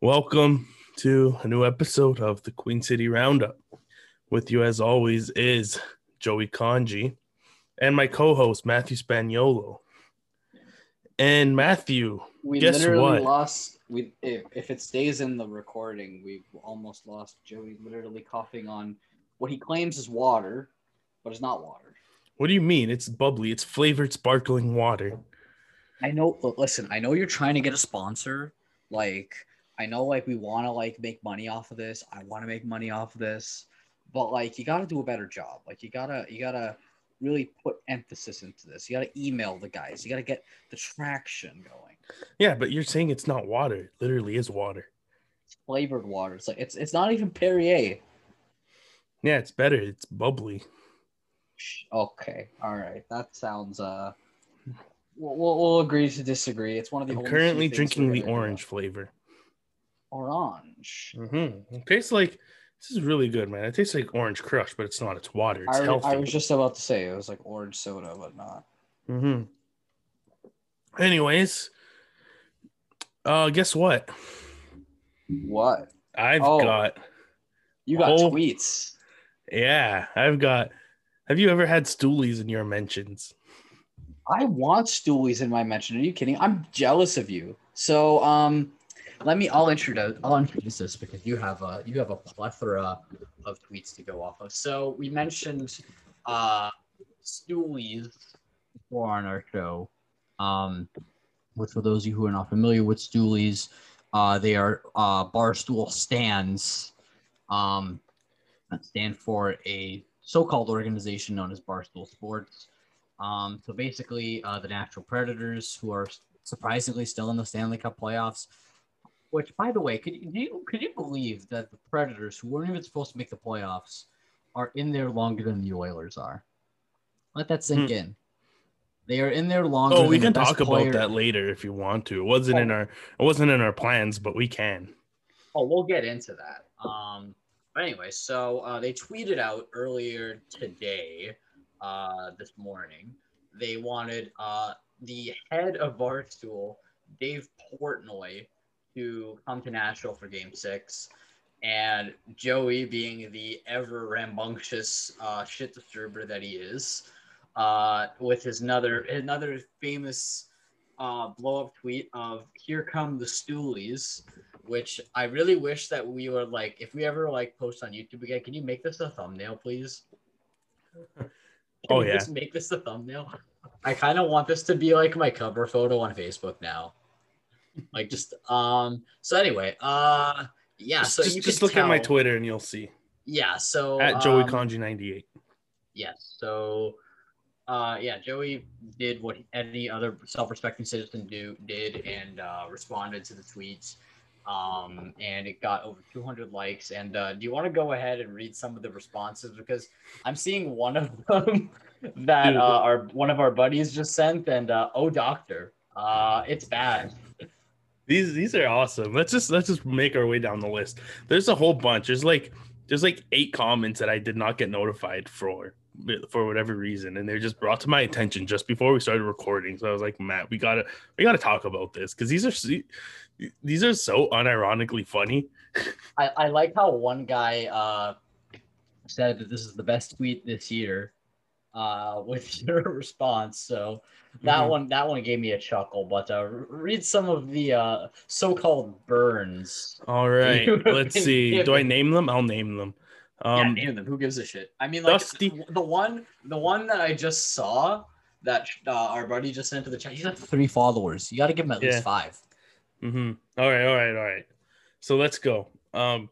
Welcome to a new episode of the Queen City Roundup. With you, as always, is Joey Kanji and my co host, Matthew Spaniolo. And Matthew, We Guess literally what? lost. We if, if it stays in the recording, we've almost lost Joey literally coughing on what he claims is water, but it's not water. what do you mean? It's bubbly, it's flavored sparkling water. I know. Listen, I know you're trying to get a sponsor. Like, I know, like we want to like make money off of this. I want to make money off of this, but like you got to do a better job. Like you gotta, you gotta really put emphasis into this. You gotta email the guys. You gotta get the traction going. Yeah, but you're saying it's not water. It literally is water. It's flavored water. It's like it's it's not even Perrier. Yeah, it's better. It's bubbly. Okay, all right. That sounds. Uh, we'll, we'll, we'll agree to disagree. It's one of the I'm currently drinking the orange flavor. Orange. Mm-hmm. It tastes like this is really good, man. It tastes like orange crush, but it's not. It's water. It's I, healthy. I was just about to say it was like orange soda, but not. Mm-hmm. Anyways, uh, guess what? What? I've Oh. got You got Oh. tweets. yeah, I've got. Have you ever had stoolies in your mentions? I want stoolies in my mention. Are you kidding? I'm jealous of you. So, um, let me. I'll introduce. I'll introduce this because you have a you have a plethora of tweets to go off of. So we mentioned uh, stoolies before on our show. Um, which for those of you who are not familiar with stoolies, uh, they are uh, barstool stands. Um, that stand for a so-called organization known as Barstool Sports. Um, so basically, uh, the Nashville Predators, who are surprisingly still in the Stanley Cup playoffs. Which, by the way, could you, could you believe that the Predators, who weren't even supposed to make the playoffs, are in there longer than the Oilers are? Let that sink in. They are in there longer. Oh, we can talk player- about that later if you want to. It wasn't in Oh. our. It wasn't in our plans, but we can. Oh, we'll get into that. Um, but anyway, so uh, they tweeted out earlier today, uh, this morning, they wanted uh, the head of Barstool, Dave Portnoy, to come to Nashville for Game Six, and Joey, being the ever rambunctious uh, shit disturber that he is, uh, with his another another famous uh, blow up tweet of "Here come the Stoolies." which I really wish that we were like, if we ever like post on YouTube again, can you make this a thumbnail, please? Can Oh, yeah. just make this a thumbnail. I kind of want this to be like my cover photo on Facebook now. Like just um. So anyway, uh, yeah. so just, you just look at my Twitter and you'll see Yeah. So at Joey um, ninety eight. Yes. So, uh, yeah, Joey did what any other self-respecting citizen do did and uh, responded to the tweets, um, and it got over 200 likes. And uh, do you want to go ahead and read some of the responses because I'm seeing one of them that uh, our one of our buddies just sent, and uh, oh, doctor, uh, it's bad. These these are awesome. Let's just let's just make our way down the list. There's a whole bunch. There's like there's like eight comments that I did not get notified for for whatever reason, and they're just brought to my attention just before we started recording. So I was like, Matt, we gotta we gotta talk about this because these are se- these are so unironically funny. I, I like how one guy uh, said that this is the best tweet this year uh, with your response. So that Mhm. one that one gave me a chuckle. But uh, read some of the uh, so-called burns. All right, let's been see. Do I name them? I'll name them. yeah, Um, name them. Who gives a shit? I mean, like Dusty- the one the one that I just saw that uh, our buddy just sent to the chat. He's got three followers. You got to give him at Yeah. least five. Mm-hmm. All right, all right, all right. So let's go. Um,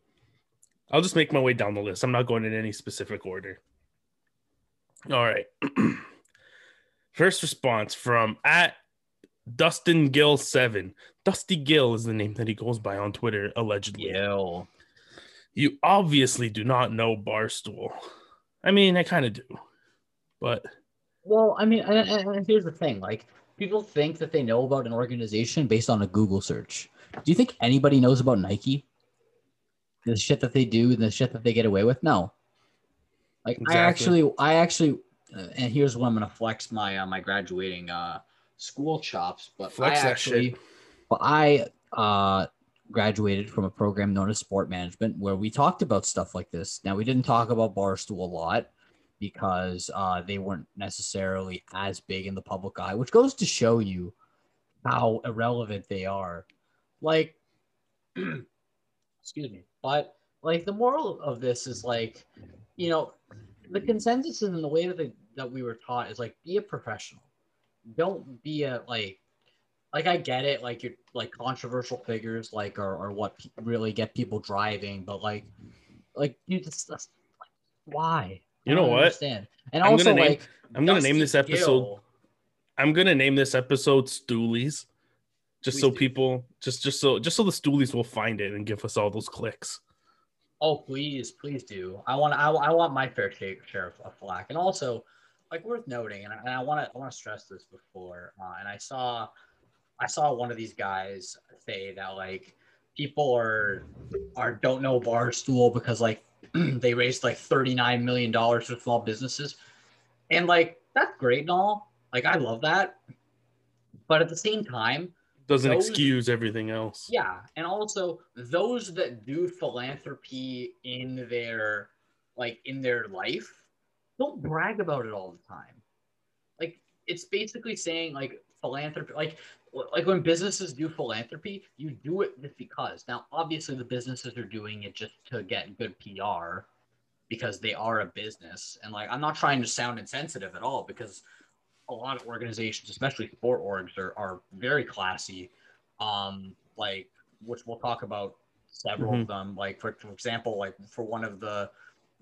I'll just make my way down the list. I'm not going in any specific order. All right. First response from at Dustin Gill seven. Dusty Gill is the name that he goes by on Twitter, allegedly. Yo. You obviously do not know Barstool. I mean, I kind of do, but Well, I mean, and- and here's the thing: like, people think that they know about an organization based on a Google search. Do you think anybody knows about Nike? The shit that they do the shit that they get away with? No. Like, Exactly. I actually, I actually, uh, and here's when I'm gonna flex my uh, my graduating uh, school chops. But Flex I actually, but I uh, graduated from a program known as sport management where we talked about stuff like this. Now we didn't talk about Barstool a lot because uh, they weren't necessarily as big in the public eye, which goes to show you how irrelevant they are. Like, excuse me, but like the moral of this is like, you know, the consensus and the way that they, that we were taught is like be a professional. Don't be a like like I get it, like you're like controversial figures like are, are what pe- really get people driving, but like like you just that's, like, why? You know what? Understand. And I'm also gonna name- like I'm gonna name this episode. Gill- I'm gonna name this episode Stoolies, just Please so do. people, just just so just so the Stoolies will find it and give us all those clicks. Oh, please, please do. I want I, I want my fair share, of, of flack, and also like worth noting, and I, and I want to I want to stress this before. Uh, and I saw I saw one of these guys say that like people are are don't know Barstool because like they raised like thirty nine million dollars for small businesses, and like that's great and all. Like I love that, but at the same time, Doesn't Those- excuse everything else. yeah, and also those that do philanthropy in their like in their life don't brag about it all the time. Like it's basically saying like philanthropy like like when businesses do philanthropy, you do it just because. Now, obviously the businesses are doing it just to get good PR because they are a business. And like I'm not trying to sound insensitive at all because a lot of organizations, especially sport orgs, are, are very classy. Um, like which we'll talk about several of them. Like for, for example, like for one of the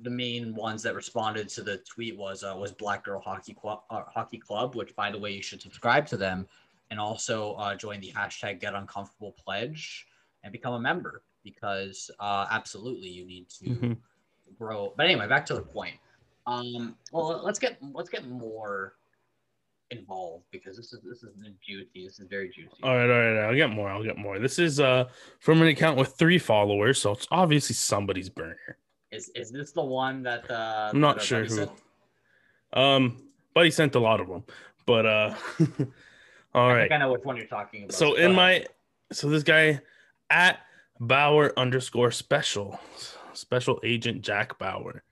the main ones that responded to the tweet was uh, was Black Girl Hockey Club, uh, Hockey Club, which by the way you should subscribe to them and also uh, join the hashtag Get Uncomfortable pledge and become a member because uh, absolutely you need to Mhm. grow. But anyway, back to the point. Um, well, let's get let's get more involved because this is this is juicy. This is very juicy. All right, all right, I'll get more. I'll get more. This is uh from an account with three followers, so it's obviously somebody's burner. Is is this the one that uh, I'm not that sure buddy who. sent? Um, but he sent a lot of them. But uh, all I right. I know which one you're talking about. So in ahead. my, so this guy at Bauer underscore special, special agent Jack Bauer.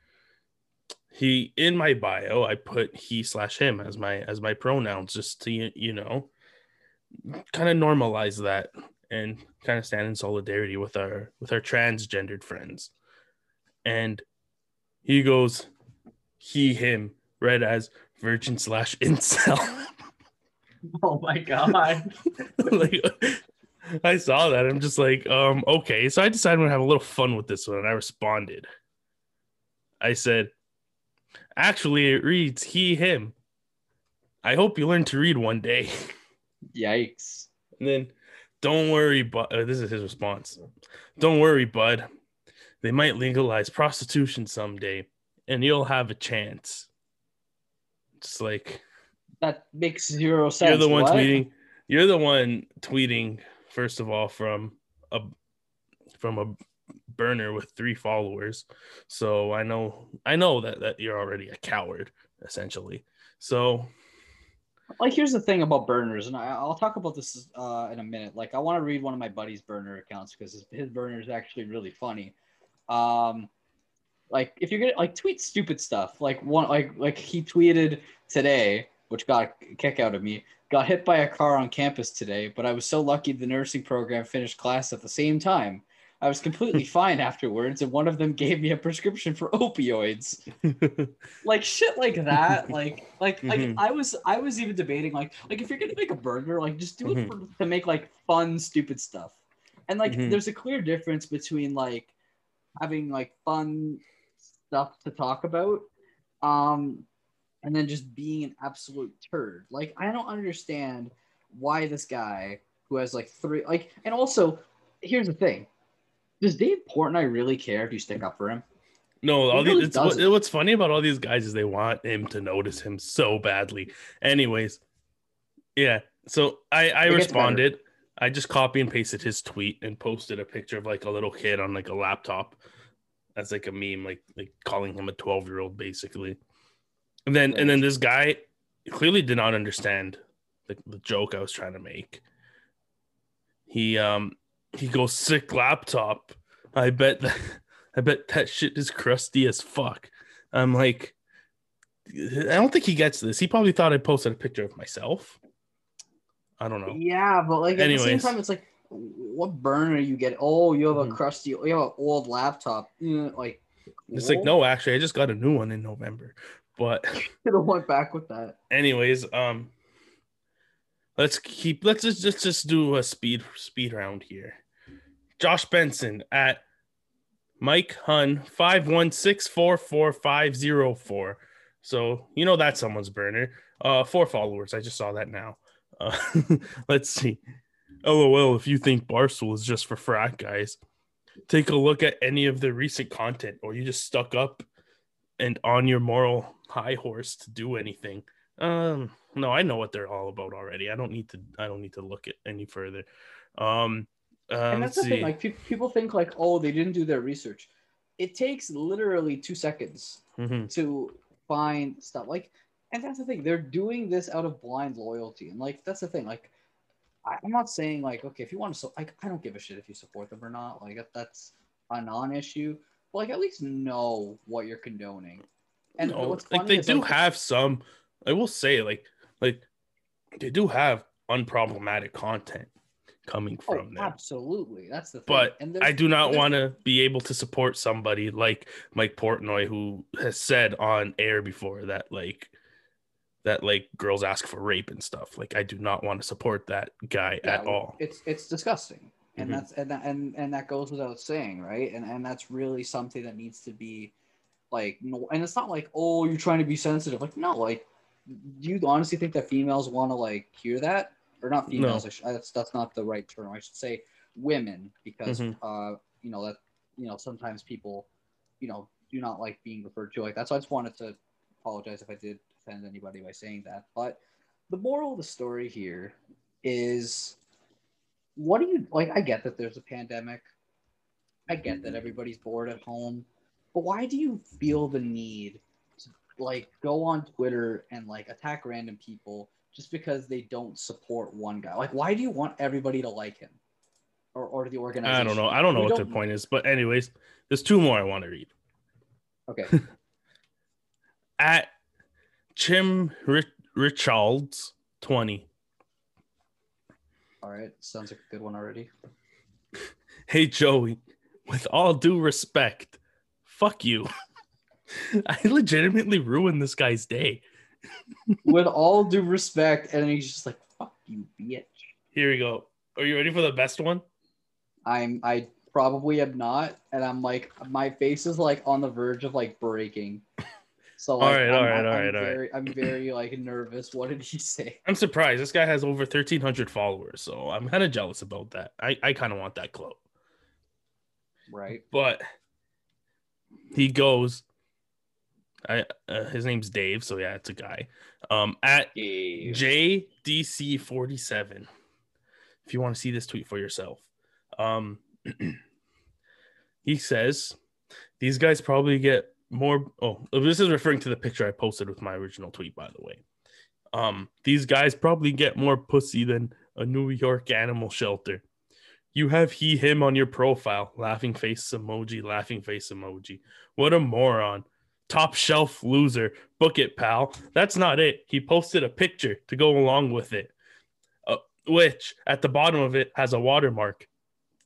He in my bio, I put he slash him as my as my pronouns, just to you know, kind of normalize that and kind of stand in solidarity with our with our transgendered friends. And he goes, he him read as virgin slash incel. oh my god, like I saw that. I'm just like, um, okay. So I decided I'm gonna have a little fun with this one, and I responded. I said, actually, it reads he, him. I hope you learn to read one day. yikes! And then, don't worry, but uh, this is his response. Don't worry, bud. They might legalize prostitution someday, and you'll have a chance. Just like That makes zero sense. you're the one What? tweeting. You're the one tweeting first of all from a from a burner with three followers. So I know I know that that you're already a coward essentially. So like here's the thing about burners and I, i'll talk about this uh, in a minute like i want to read one of my buddy's burner accounts because his, his burner is actually really funny um like if you're gonna like tweet stupid stuff like one like like he tweeted today which got a kick out of me got hit by a car on campus today but i was so lucky the nursing program finished class at the same time i was completely fine afterwards and one of them gave me a prescription for opioids like shit like that like like like Mhm. i was i was even debating like like if you're gonna make a burger like just do it Mhm. for, to make like fun stupid stuff and like Mhm. there's a clear difference between like having like fun stuff to talk about um and then just being an absolute turd like i don't understand why this guy who has like three like and also here's the thing does dave portnoy really care if you stick up for him no, all really these it's, what, what's funny about all these guys is they want him to notice him so badly. Anyways, yeah. So I I It responded. I just copy and pasted his tweet and posted a picture of like a little kid on like a laptop as like a meme, like like calling him a 12 year old basically. And then and then this guy clearly did not understand the, the joke I was trying to make. He um he goes sick laptop. I bet that I bet that shit is crusty as fuck. I'm like, I don't think he gets this. He probably thought I posted a picture of myself. I don't know. Yeah, but like at the same time, it's like, what burner you get? Oh, you have a Mhm. crusty, you have an old laptop. Yeah, like, It's like, no, actually, I just got a new one in November. But Could have went back with that. anyways, um let's keep let's just just, just do a speed speed round here. Josh Benson at Mike Hun five one six four four five zero four. So you know that's someone's burner. Uh four followers. I just saw that now. Uh, let's see. LOL if you think Barstool is just for frat guys. Take a look at any of the recent content or you just stuck up and on your moral high horse to do anything. Um, no, I know what they're all about already. I don't need to. I don't need to look at any further. Um, uh, and that's the see. thing. Like pe- people think like, oh, they didn't do their research. It takes literally two seconds Mhm. to find stuff. Like, and that's the thing. They're doing this out of blind loyalty, and like that's the thing. Like, I, I'm not saying like, okay, if you want to, so like, I don't give a shit if you support them or not. Like, that- that's a non-issue. But like, at least know what you're condoning. And No, what's like they is, do like, have some. I will say, like, like they do have unproblematic content coming Oh, from them. absolutely. That's the thing. But and I do not want to be able to support somebody like Mike Portnoy, who has said on air before that like that like girls ask for rape and stuff. Like I do not want to support that guy Yeah, at all. It's it's disgusting, and Mhm. that's and that, and and that goes without saying, right? And and that's really something that needs to be like no. And it's not like oh you're trying to be sensitive. Like no, like do you honestly think that females want to like hear that or not females? I sh- that's that's not the right term. I should say women because Mhm. uh you know that you know sometimes people you know do not like being referred to like that. So I just wanted to apologize if I did offend anybody by saying that. But the moral of the story here is what do you like? I get that there's a pandemic. I get that everybody's bored at home, but why do you feel the need to like go on Twitter and like attack random people just because they don't support one guy? Like, why do you want everybody to like him or, or the organization? I don't know. I don't know We what their point is, but anyways, there's two more I want to read. Okay. At Chim Rich- Richards 20. All right. Sounds like a good one already. Hey Joey, with all due respect, fuck you. I legitimately ruined this guy's day. With all due respect, and he's just like, "Fuck you, bitch." Here we go. Are you ready for the best one? I'm I probably am not, and I'm like my face is like on the verge of like breaking. So like, All right, I'm, all right, all right, all right. very, I'm very like nervous. What did he say? I'm surprised. This guy has over 1,300 followers, so I'm kind of jealous about that. I, I kind of want that clout. Right. But he goes, I uh, his name's Dave, so yeah, it's a guy. Um, at JDC47. If you want to see this tweet for yourself. Um he says these guys probably get more oh this is referring to the picture I posted with my original tweet by the way. Um these guys probably get more pussy than a New York animal shelter. You have he him on your profile, laughing face emoji, laughing face emoji. What a moron. Top shelf loser. Book it, pal. That's not it. He posted a picture to go along with it, uh, which at the bottom of it has a watermark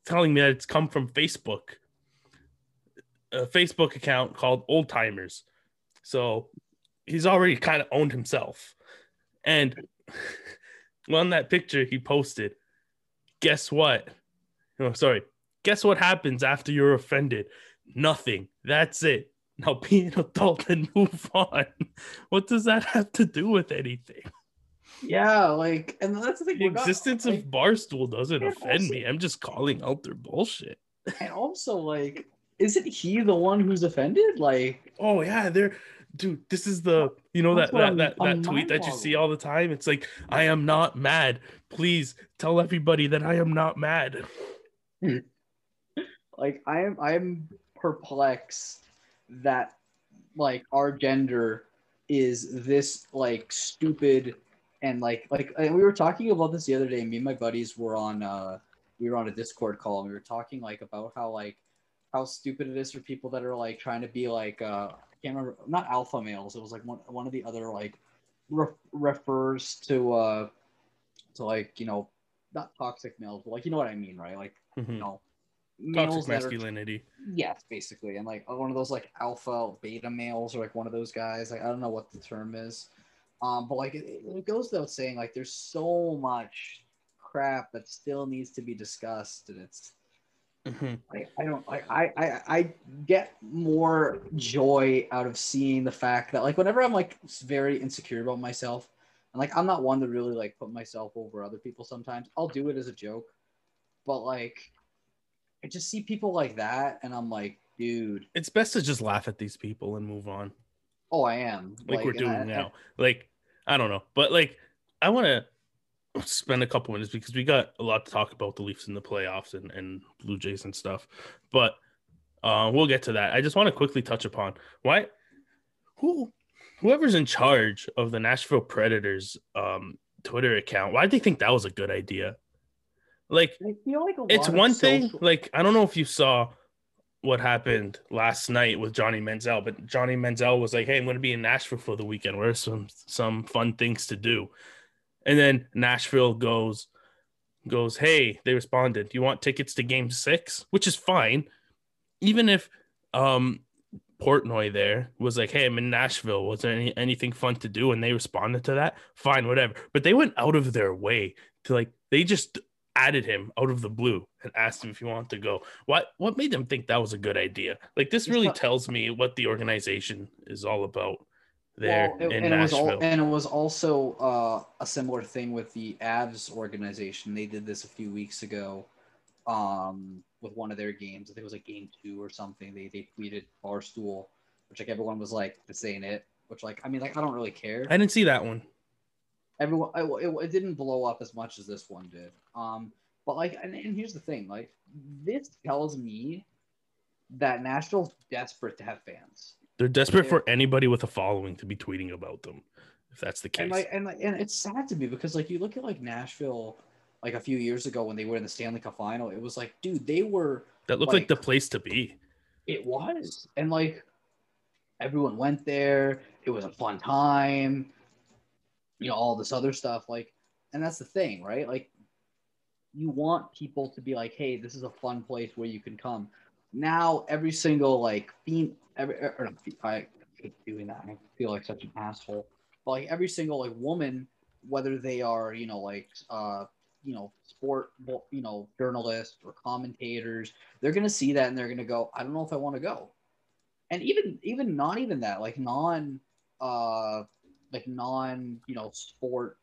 telling me that it's come from Facebook, a Facebook account called Old Timers. So he's already kind of owned himself. And on that picture he posted, guess what? Oh, sorry. Guess what happens after you're offended? Nothing. That's it. Now be an adult and move on. What does that have to do with anything? Yeah, like, and that's the thing. The not- existence like, of Barstool doesn't offend also- me. I'm just calling out their bullshit. and also like, isn't he the one who's offended? Like, Oh yeah, they're dude. This is the you know that that I'm- that, I'm that tweet that you see all the time. It's like I am not mad. Please tell everybody that I am not mad. like I'm I'm perplexed that like our gender is this like stupid and like like and we were talking about this the other day me and my buddies were on uh we were on a Discord call and we were talking like about how like how stupid it is for people that are like trying to be like uh I can't remember not alpha males. It was like one one of the other like re- refers to uh to like you know not toxic males, but like you know what I mean, right? Like you Mhm. know Toxic that are masculinity. Yes, basically, and like one of those like alpha beta males or like one of those guys. Like I don't know what the term is, um, but like it, it goes without saying, like there's so much crap that still needs to be discussed, and it's Mhm. I, I don't like I, I I get more joy out of seeing the fact that like whenever I'm like very insecure about myself, and like I'm not one to really like put myself over other people. Sometimes I'll do it as a joke, but like I just see people like that, and I'm like, dude. It's best to just laugh at these people and move on. Oh, I am. like, we're doing I- now. Like, I don't know, but like, I want to spend a couple minutes because we got a lot to talk about the Leafs in the playoffs and, and Blue Jays and stuff. But uh, we'll get to that. I just want to quickly touch upon why who whoever's in charge of the Nashville Predators um, Twitter account. Why did they think that was a good idea? Like, I feel like a it's one thing social- like i don't know if you saw what happened last night with johnny manziel but johnny manziel was like hey i'm going to be in nashville for the weekend. What are some some fun things to do? And then nashville goes goes hey they responded do you want tickets to game six? Which is fine. Even if um portnoy there was like hey i'm in nashville. Was there any, anything fun to do? And they responded to that fine whatever. But they went out of their way to like they just added him out of the blue and asked him if he wanted to go. What what made them think that was a good idea? Like this really tells me what the organization is all about there Well, it- in and it was Nashville. and it was also uh, a similar thing with the Avs organization. They did this a few weeks ago um, with one of their games. I think it was like game two or something. They they tweeted Barstool, which like everyone was like, "This ain't it." Which like I mean like I don't really care. I didn't see that one. Everyone I, it, it didn't blow up as much as this one did um but like and, and here's the thing like this tells me that nashville's desperate to have fans They're desperate Yeah. for anybody with a following to be tweeting about them. If that's the case. and like and like and it's sad to me because like you look at like nashville like a few years ago when they were in the stanley cup final it was like dude they were that looked like, like- the place to be. it was and like everyone went there it was a fun time you know all this other stuff like and that's the thing right? Like you want people to be like hey this is a fun place where you can come. Now every single like theme every or not, i hate doing that. I feel like such an asshole. But like every single like woman whether they are you know like uh you know sport you know journalists or commentators they're gonna see that and they're gonna go i don't know if i want to go. And even even not even that like non uh like non you know sport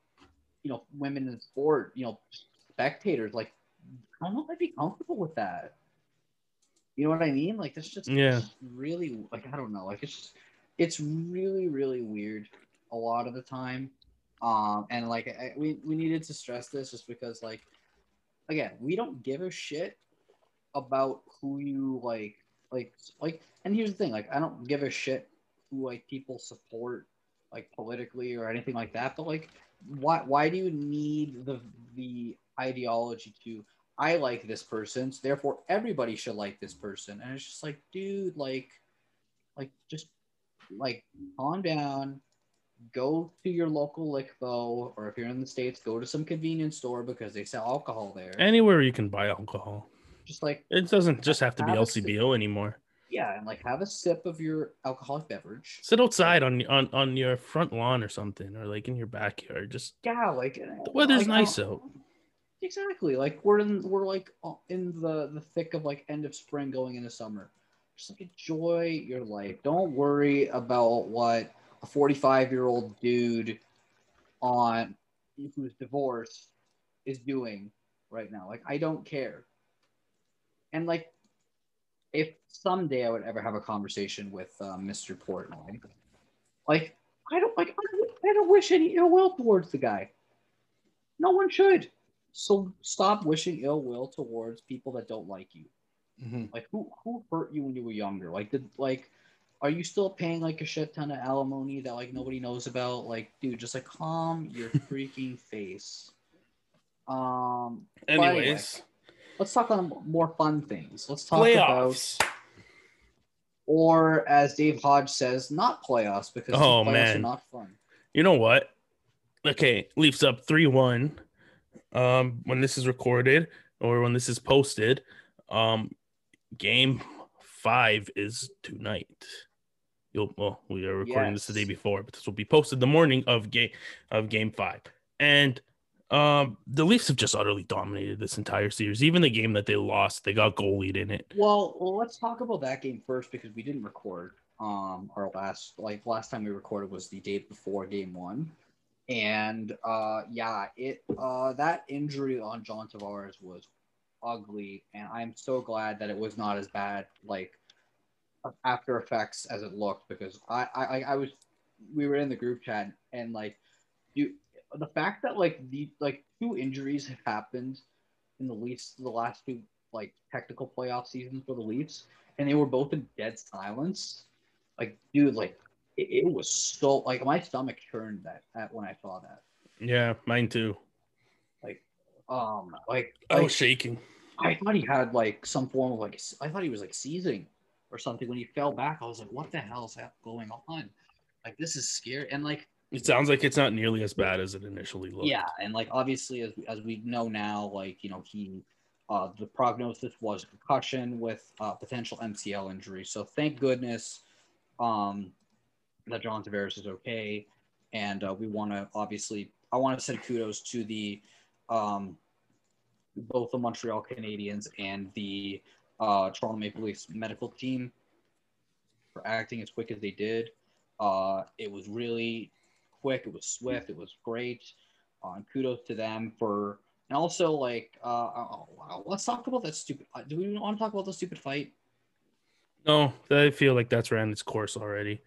you know women in sport you know spectators like i don't know if i'd be comfortable with that. You know what i mean? Like that's just Yeah. really like i don't know. Like it's just, it's really really weird a lot of the time. Um and like I, we, we needed to stress this just because like again we don't give a shit about who you like like like and here's the thing like i don't give a shit who like people support like politically or anything like that but like why why do you need the the ideology to i like this person so therefore everybody should like this person and it's just like dude like like just like calm down go to your local lickbo or if you're in the states go to some convenience store because they sell alcohol there Anywhere you can buy alcohol. just like It doesn't just have to be. LCBO anymore. Yeah and like have a sip of your alcoholic beverage Sit outside on on on your front lawn or something, or like in your backyard. Just yeah like the weather's like, nice I out. exactly like we're in we're like uh, in the the thick of like end of spring going into summer just like enjoy your life don't worry about what a 45 year old dude on who's divorced is doing right now like i don't care and like if someday i would ever have a conversation with uh, mr portnoy like i don't like I don't, wish any ill will towards the guy. No one should. So stop wishing ill will towards people that don't like you. Like who who hurt you when you were younger? Like did like are you still paying like a shit ton of alimony that like nobody knows about? Like dude just like calm your freaking face. Um Anyways, let's talk on more fun things. Let's talk about, or as Dave Hodge says, not playoffs because Oh, playoffs are not fun. You know what? Okay, Leafs up 3 1. Um, when this is recorded or when this is posted, um, game five is tonight. You'll well, we are recording this the day before, but this will be posted the morning of game of game five. And um the Leafs have just utterly dominated this entire series. Even the game that they lost, they got goalied in it. Well, let's talk about that game first because we didn't record. Um, our last like last time we recorded was the day before game one, and uh, yeah, it uh that injury on John Tavares was ugly, and I'm so glad that it was not as bad like after effects as it looked because I I- I was we were in the group chat and like you the fact that like the like two injuries have happened in the Leafs the last two like technical playoff seasons for the Leafs, and they were both in dead silence. Like, dude, like it, it was so like my stomach turned that, that when I saw that. Yeah, mine too. Like, um, like, I like was shaking. I thought he had like some form of like I thought he was like seizing or something when he fell back. I was like, what the hell is that going on? Like, this is scary. And like, It sounds like it's not nearly as bad as it initially looked. Yeah, and like obviously as as we know now, like you know he, uh, the prognosis was concussion with uh, potential MCL injury. So thank goodness, um, that John Tavares is okay, and uh, we want to obviously I want to send kudos to the, um, both the Montreal Canadiens and the uh, Toronto Maple Leafs medical team for acting as quick as they did. Uh, it was really quick. It was swift. It was great. Uh, and kudos to them for, and also like, uh, oh, wow, let's talk about that stupid. Uh, do we want to talk about the stupid fight? No, I feel like that's ran its course already.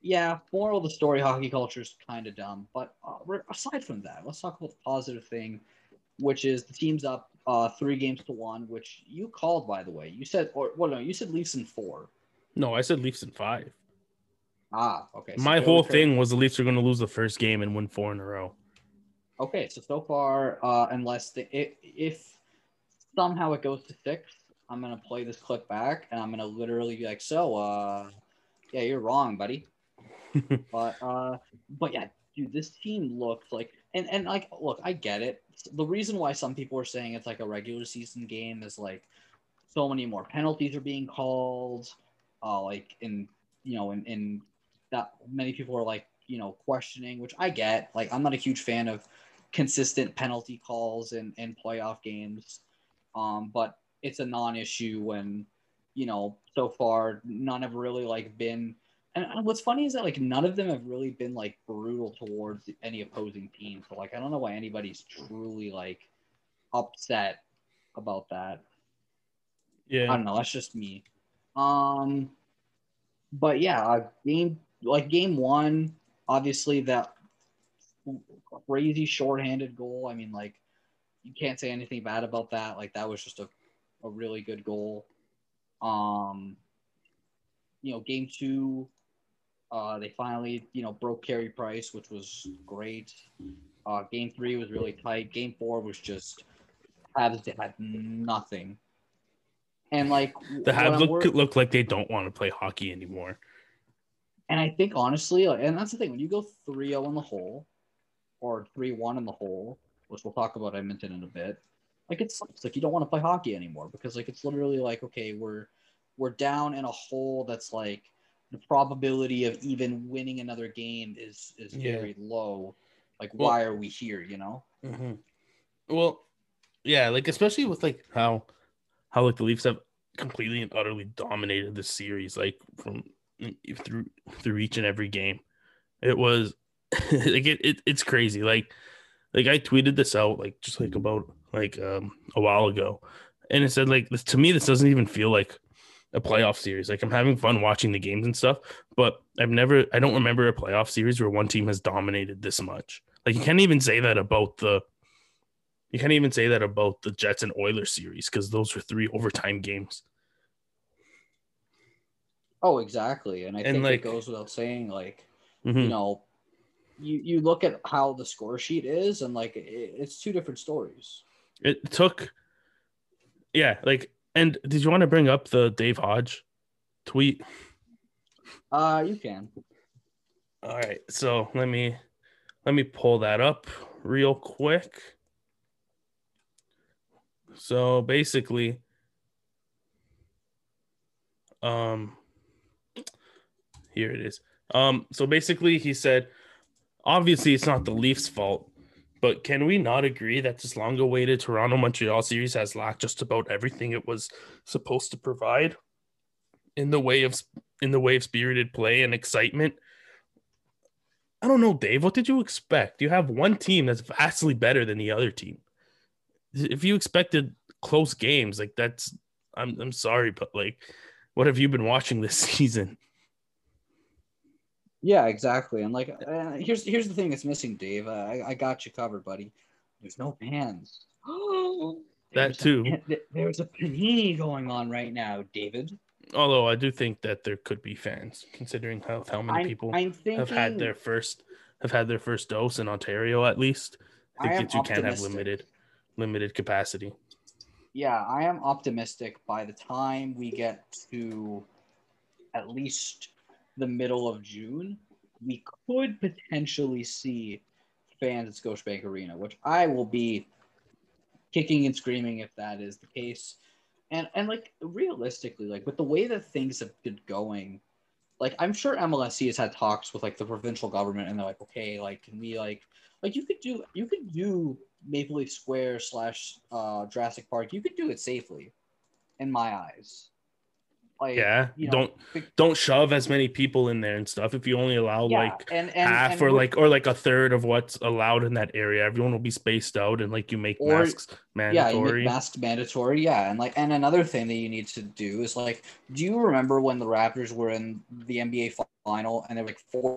Yeah, moral of the story: hockey culture is kind of dumb. But uh, aside from that, let's talk about the positive thing, which is the team's up uh, three games to one, which you called, by the way. You said, or well, no, you said Leafs in four. No, I said Leafs in five. Ah, okay. so My whole thing was the Leafs are going to lose the first game and win four in a row. Okay, so so far, uh, unless the if, if somehow it goes to six, I'm gonna play this clip back, and I'm gonna literally be like, "So, uh, yeah, you're wrong, buddy." but uh, but yeah, dude, this team looks like, and and like, look, I get it. The reason why some people are saying it's like a regular season game is like, so many more penalties are being called, uh, like in you know, in in that many people are like, you know, questioning, which I get. Like, I'm not a huge fan of consistent penalty calls in, in playoff games. Um, but it's a non-issue when, you know, so far none have really like been. And what's funny is that like none of them have really been like brutal towards any opposing team. So like I don't know why anybody's truly like upset about that. Yeah, I don't know. That's just me. Um, but yeah, uh, game like game one, obviously that crazy shorthanded goal. I mean, like you can't say anything bad about that. Like that was just a, a really good goal. Um, you know, game two, uh, they finally you know broke Carey Price, which was great. Uh, game three was really tight. Game four was just Habs had nothing. And like The Habs look look like they don't want to play hockey anymore. And I think honestly, like, and that's the thing, when you go 3-0 in the hole or 3-1 in the hole, which we'll talk about Edmonton in a bit, like it's, sucks. Like you don't want to play hockey anymore because like it's literally like, okay, we're we're down in a hole that's like the probability of even winning another game is is Yeah. very low. Like Well- why are we here, you know? Mm-hmm. Well, yeah, like especially with like how how like the Leafs have completely and utterly dominated the series, like from through through each and every game. It was like it, it it's crazy. Like like I tweeted this out like just like about like um a while ago, and it said like this, to me this doesn't even feel like a playoff series. Like I'm having fun watching the games and stuff, but I've never I don't remember a playoff series where one team has dominated this much. Like you can't even say that about the you can't even say that about the Jets and Oilers series because those were three overtime games. Oh, exactly. And I And, think like- it goes without saying, like, Mhm. you know, you, you look at how the score sheet is and like it, it's two different stories. It took yeah, like, and did you want to bring up the Dave Hodge tweet? Uh, you can. All right, so let me let me pull that up real quick. So basically, um, here it is. Um, so basically, he said, obviously, it's not the Leafs' fault, but can we not agree that this long-awaited Toronto Montreal series has lacked just about everything it was supposed to provide in the way of in the way of spirited play and excitement? I don't know, Dave. What did you expect? You have one team that's vastly better than the other team. If you expected close games, like that's, I'm I'm sorry, but like, what have you been watching this season? Yeah, exactly. And like, uh, here's here's the thing that's missing, Dave. Uh, I I got you covered, buddy. There's no fans. that too. A, there's a panini going on right now, David. Although I do think that there could be fans, considering how how many I'm, people I'm thinking, have had their first have had their first dose in Ontario at least. I think I that you can have limited limited capacity. Yeah, I am optimistic. By the time we get to at least the middle of June, we could potentially see fans at Scotiabank Arena, which I will be kicking and screaming if that is the case. And and like realistically, like with the way that things have been going, like I'm sure MLSE has had talks with like the provincial government, and they're like, okay, like can we like like you could do you could do Maple Leaf Square slash uh, Jurassic Park. You could do it safely, in my eyes. Like Yeah, you know, don't be- don't shove as many people in there and stuff. If you only allow yeah, like and, and, half and or like or like a third of what's allowed in that area, everyone will be spaced out and like you make Or- masks yeah, mandatory. make masks mandatory. Yeah, and like and another thing that you need to do is like, do you remember when the Raptors were in the NBA final and there were like four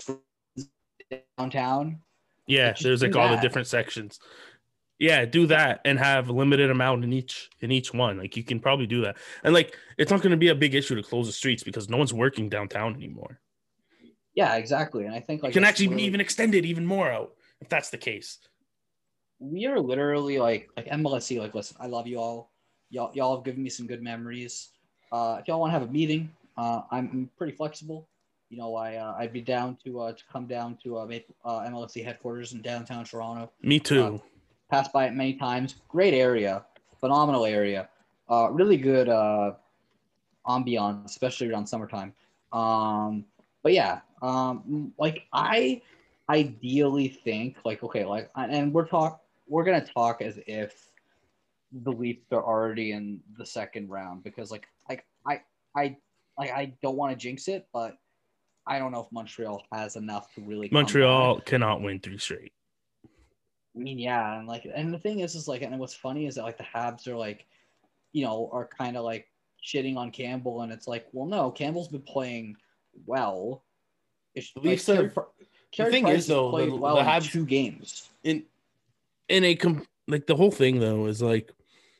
downtown? yeah, there's like all the different sections. Yeah, do that and have a limited amount in each in each one. Like you can probably do that. And like it's not going to be a big issue to close the streets because no one's working downtown anymore. Yeah, exactly. And I think like you can actually literally- even extend it even more out if that's the case. we are literally like like MLSE. Like, listen, I love you all. Y'all, y'all have given me some good memories. Uh, if y'all want to have a meeting, uh, I'm, I'm pretty flexible. You know, I uh, I'd be down to uh, to come down to uh, Maple- uh, MLSE headquarters in downtown Toronto. Me too. Passed by it many times. Great area, phenomenal area. Uh, really good uh, ambiance, especially around summertime. Um, but yeah, um, like I ideally think like okay, like and we're talk we're gonna talk as if the Leafs are already in the second round because like like I I like I don't want to jinx it, but I don't know if Montreal has enough to really Montreal cannot win three straight. I mean, yeah, and like, and the thing is, is like, and what's funny is that like the Habs are like, you know, are kind of like shitting on Campbell, and it's like, well, no, Campbell's been playing well. It's, The like, Leafs Carey Carey thing Price is, though, played the- well the in Habs- two games. in in a com- like the whole thing though is like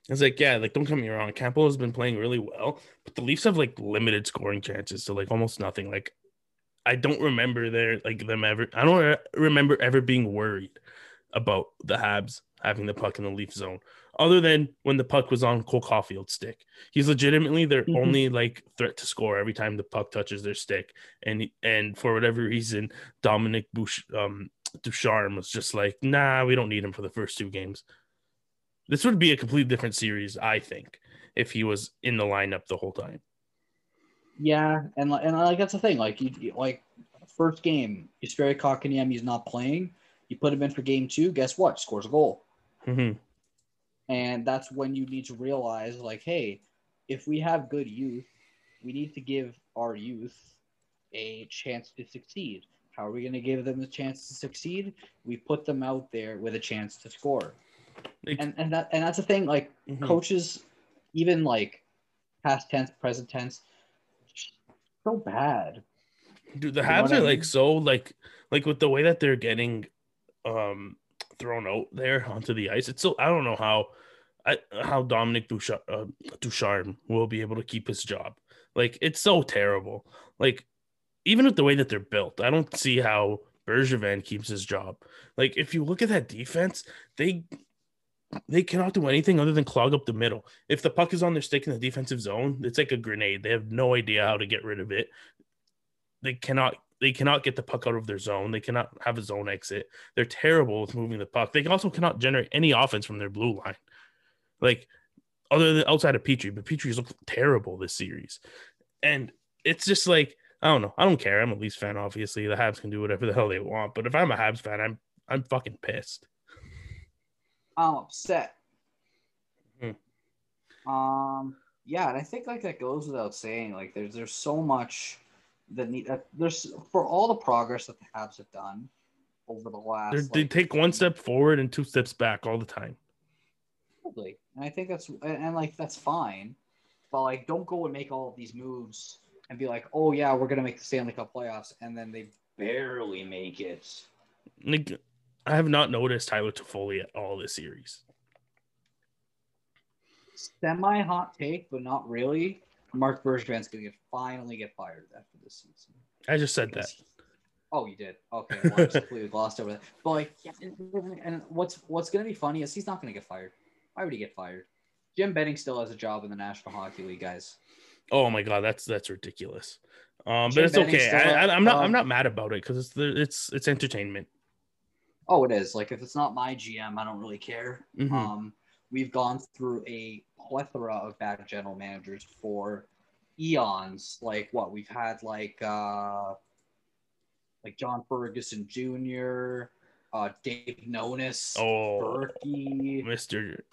it's like yeah like don't get me wrong Campbell has been playing really well but the Leafs have like limited scoring chances so like almost nothing like I don't remember their like them ever I don't re- remember ever being worried about the Habs having the puck in the Leaf zone other than when the puck was on Cole Caufield's stick he's legitimately their Mhm. only like threat to score every time the puck touches their stick and and for whatever reason Dominique Bush um Ducharme was just like, nah, we don't need him for the first two games. This would be a completely different series, I think, if he was in the lineup the whole time. Yeah, and like, and like that's the thing. Like you, like first game, Jesperi Kotkaniemi he's not playing. You put him in for game two. Guess what? Scores a goal. Mhm. And that's when you need to realize, like, hey, if we have good youth, we need to give our youth a chance to succeed. How are we going to give them a chance to succeed? We put them out there with a chance to score. Like- And and that and that's the thing. Like Mhm. coaches, even like past tense, present tense, so bad. Dude, the You know what I are mean? like so like like with the way that they're getting um thrown out there onto the ice. It's so I don't know how I how Dominique Ducharme, uh, Ducharme will be able to keep his job. Like it's so terrible. Like even with the way that they're built, I don't see how Bergevin keeps his job. Like if you look at that defense, they they cannot do anything other than clog up the middle. If the puck is on their stick in the defensive zone, it's like a grenade. They have no idea how to get rid of it. They cannot they cannot get the puck out of their zone. They cannot have a zone exit. They're terrible with moving the puck. They also cannot generate any offense from their blue line. Like other than outside of Petry, but Petry's looked terrible this series. And it's just like I don't know. I don't care. I'm a Leafs fan, obviously. The Habs can do whatever the hell they want. But if I'm a Habs fan, I'm I'm fucking pissed. I'm upset. Hmm. Um, yeah, and I think like that goes without saying. Like, there's there's so much that need that there's for all the progress that the Habs have done over the last. They're, they take one step forward and two steps back all the time. Totally. And I think that's and, and, like that's fine. But like don't go and make all of these moves and be like, oh yeah, we're gonna make the Stanley Cup playoffs, and then they barely make it. Like, I have not noticed Tyler Toffoli at all this series. Semi hot take, but not really. Marc Bergevin's gonna finally get fired after this season. I just said that. Oh, you did. Okay, well, I completely glossed over that. But like, yeah, and, what's what's gonna be funny is he's not gonna get fired. Why would he get fired? Jim Benning still has a job in the National Hockey League, guys. Oh my god, that's that's ridiculous. Um, but it's okay. I, am not. Um, I'm not mad about it because it's the it's it's entertainment. Oh, it is. Like if it's not my GM, I don't really care. Mhm. Um, we've gone through a plethora of bad general managers for eons. Like what we've had, like uh, like John Ferguson Jr., uh, Dave Nonis, Oh, Berkey. Mister.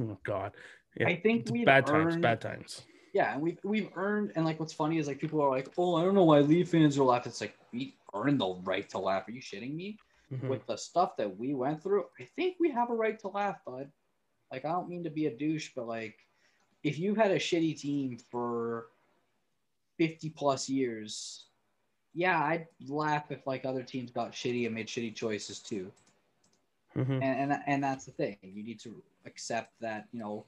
Oh God. Yeah, I think we've bad times. Bad times. Yeah, and we've we've earned and like what's funny is like people are like, oh, I don't know why Leaf fans are laughing. It's like we earned the right to laugh. Are you shitting me? Mhm. With the stuff that we went through, I think we have a right to laugh, bud. Like I don't mean to be a douche, but like if you had a shitty team for fifty plus years, yeah, I'd laugh if like other teams got shitty and made shitty choices too. Mhm. And, and and that's the thing. You need to accept that you know,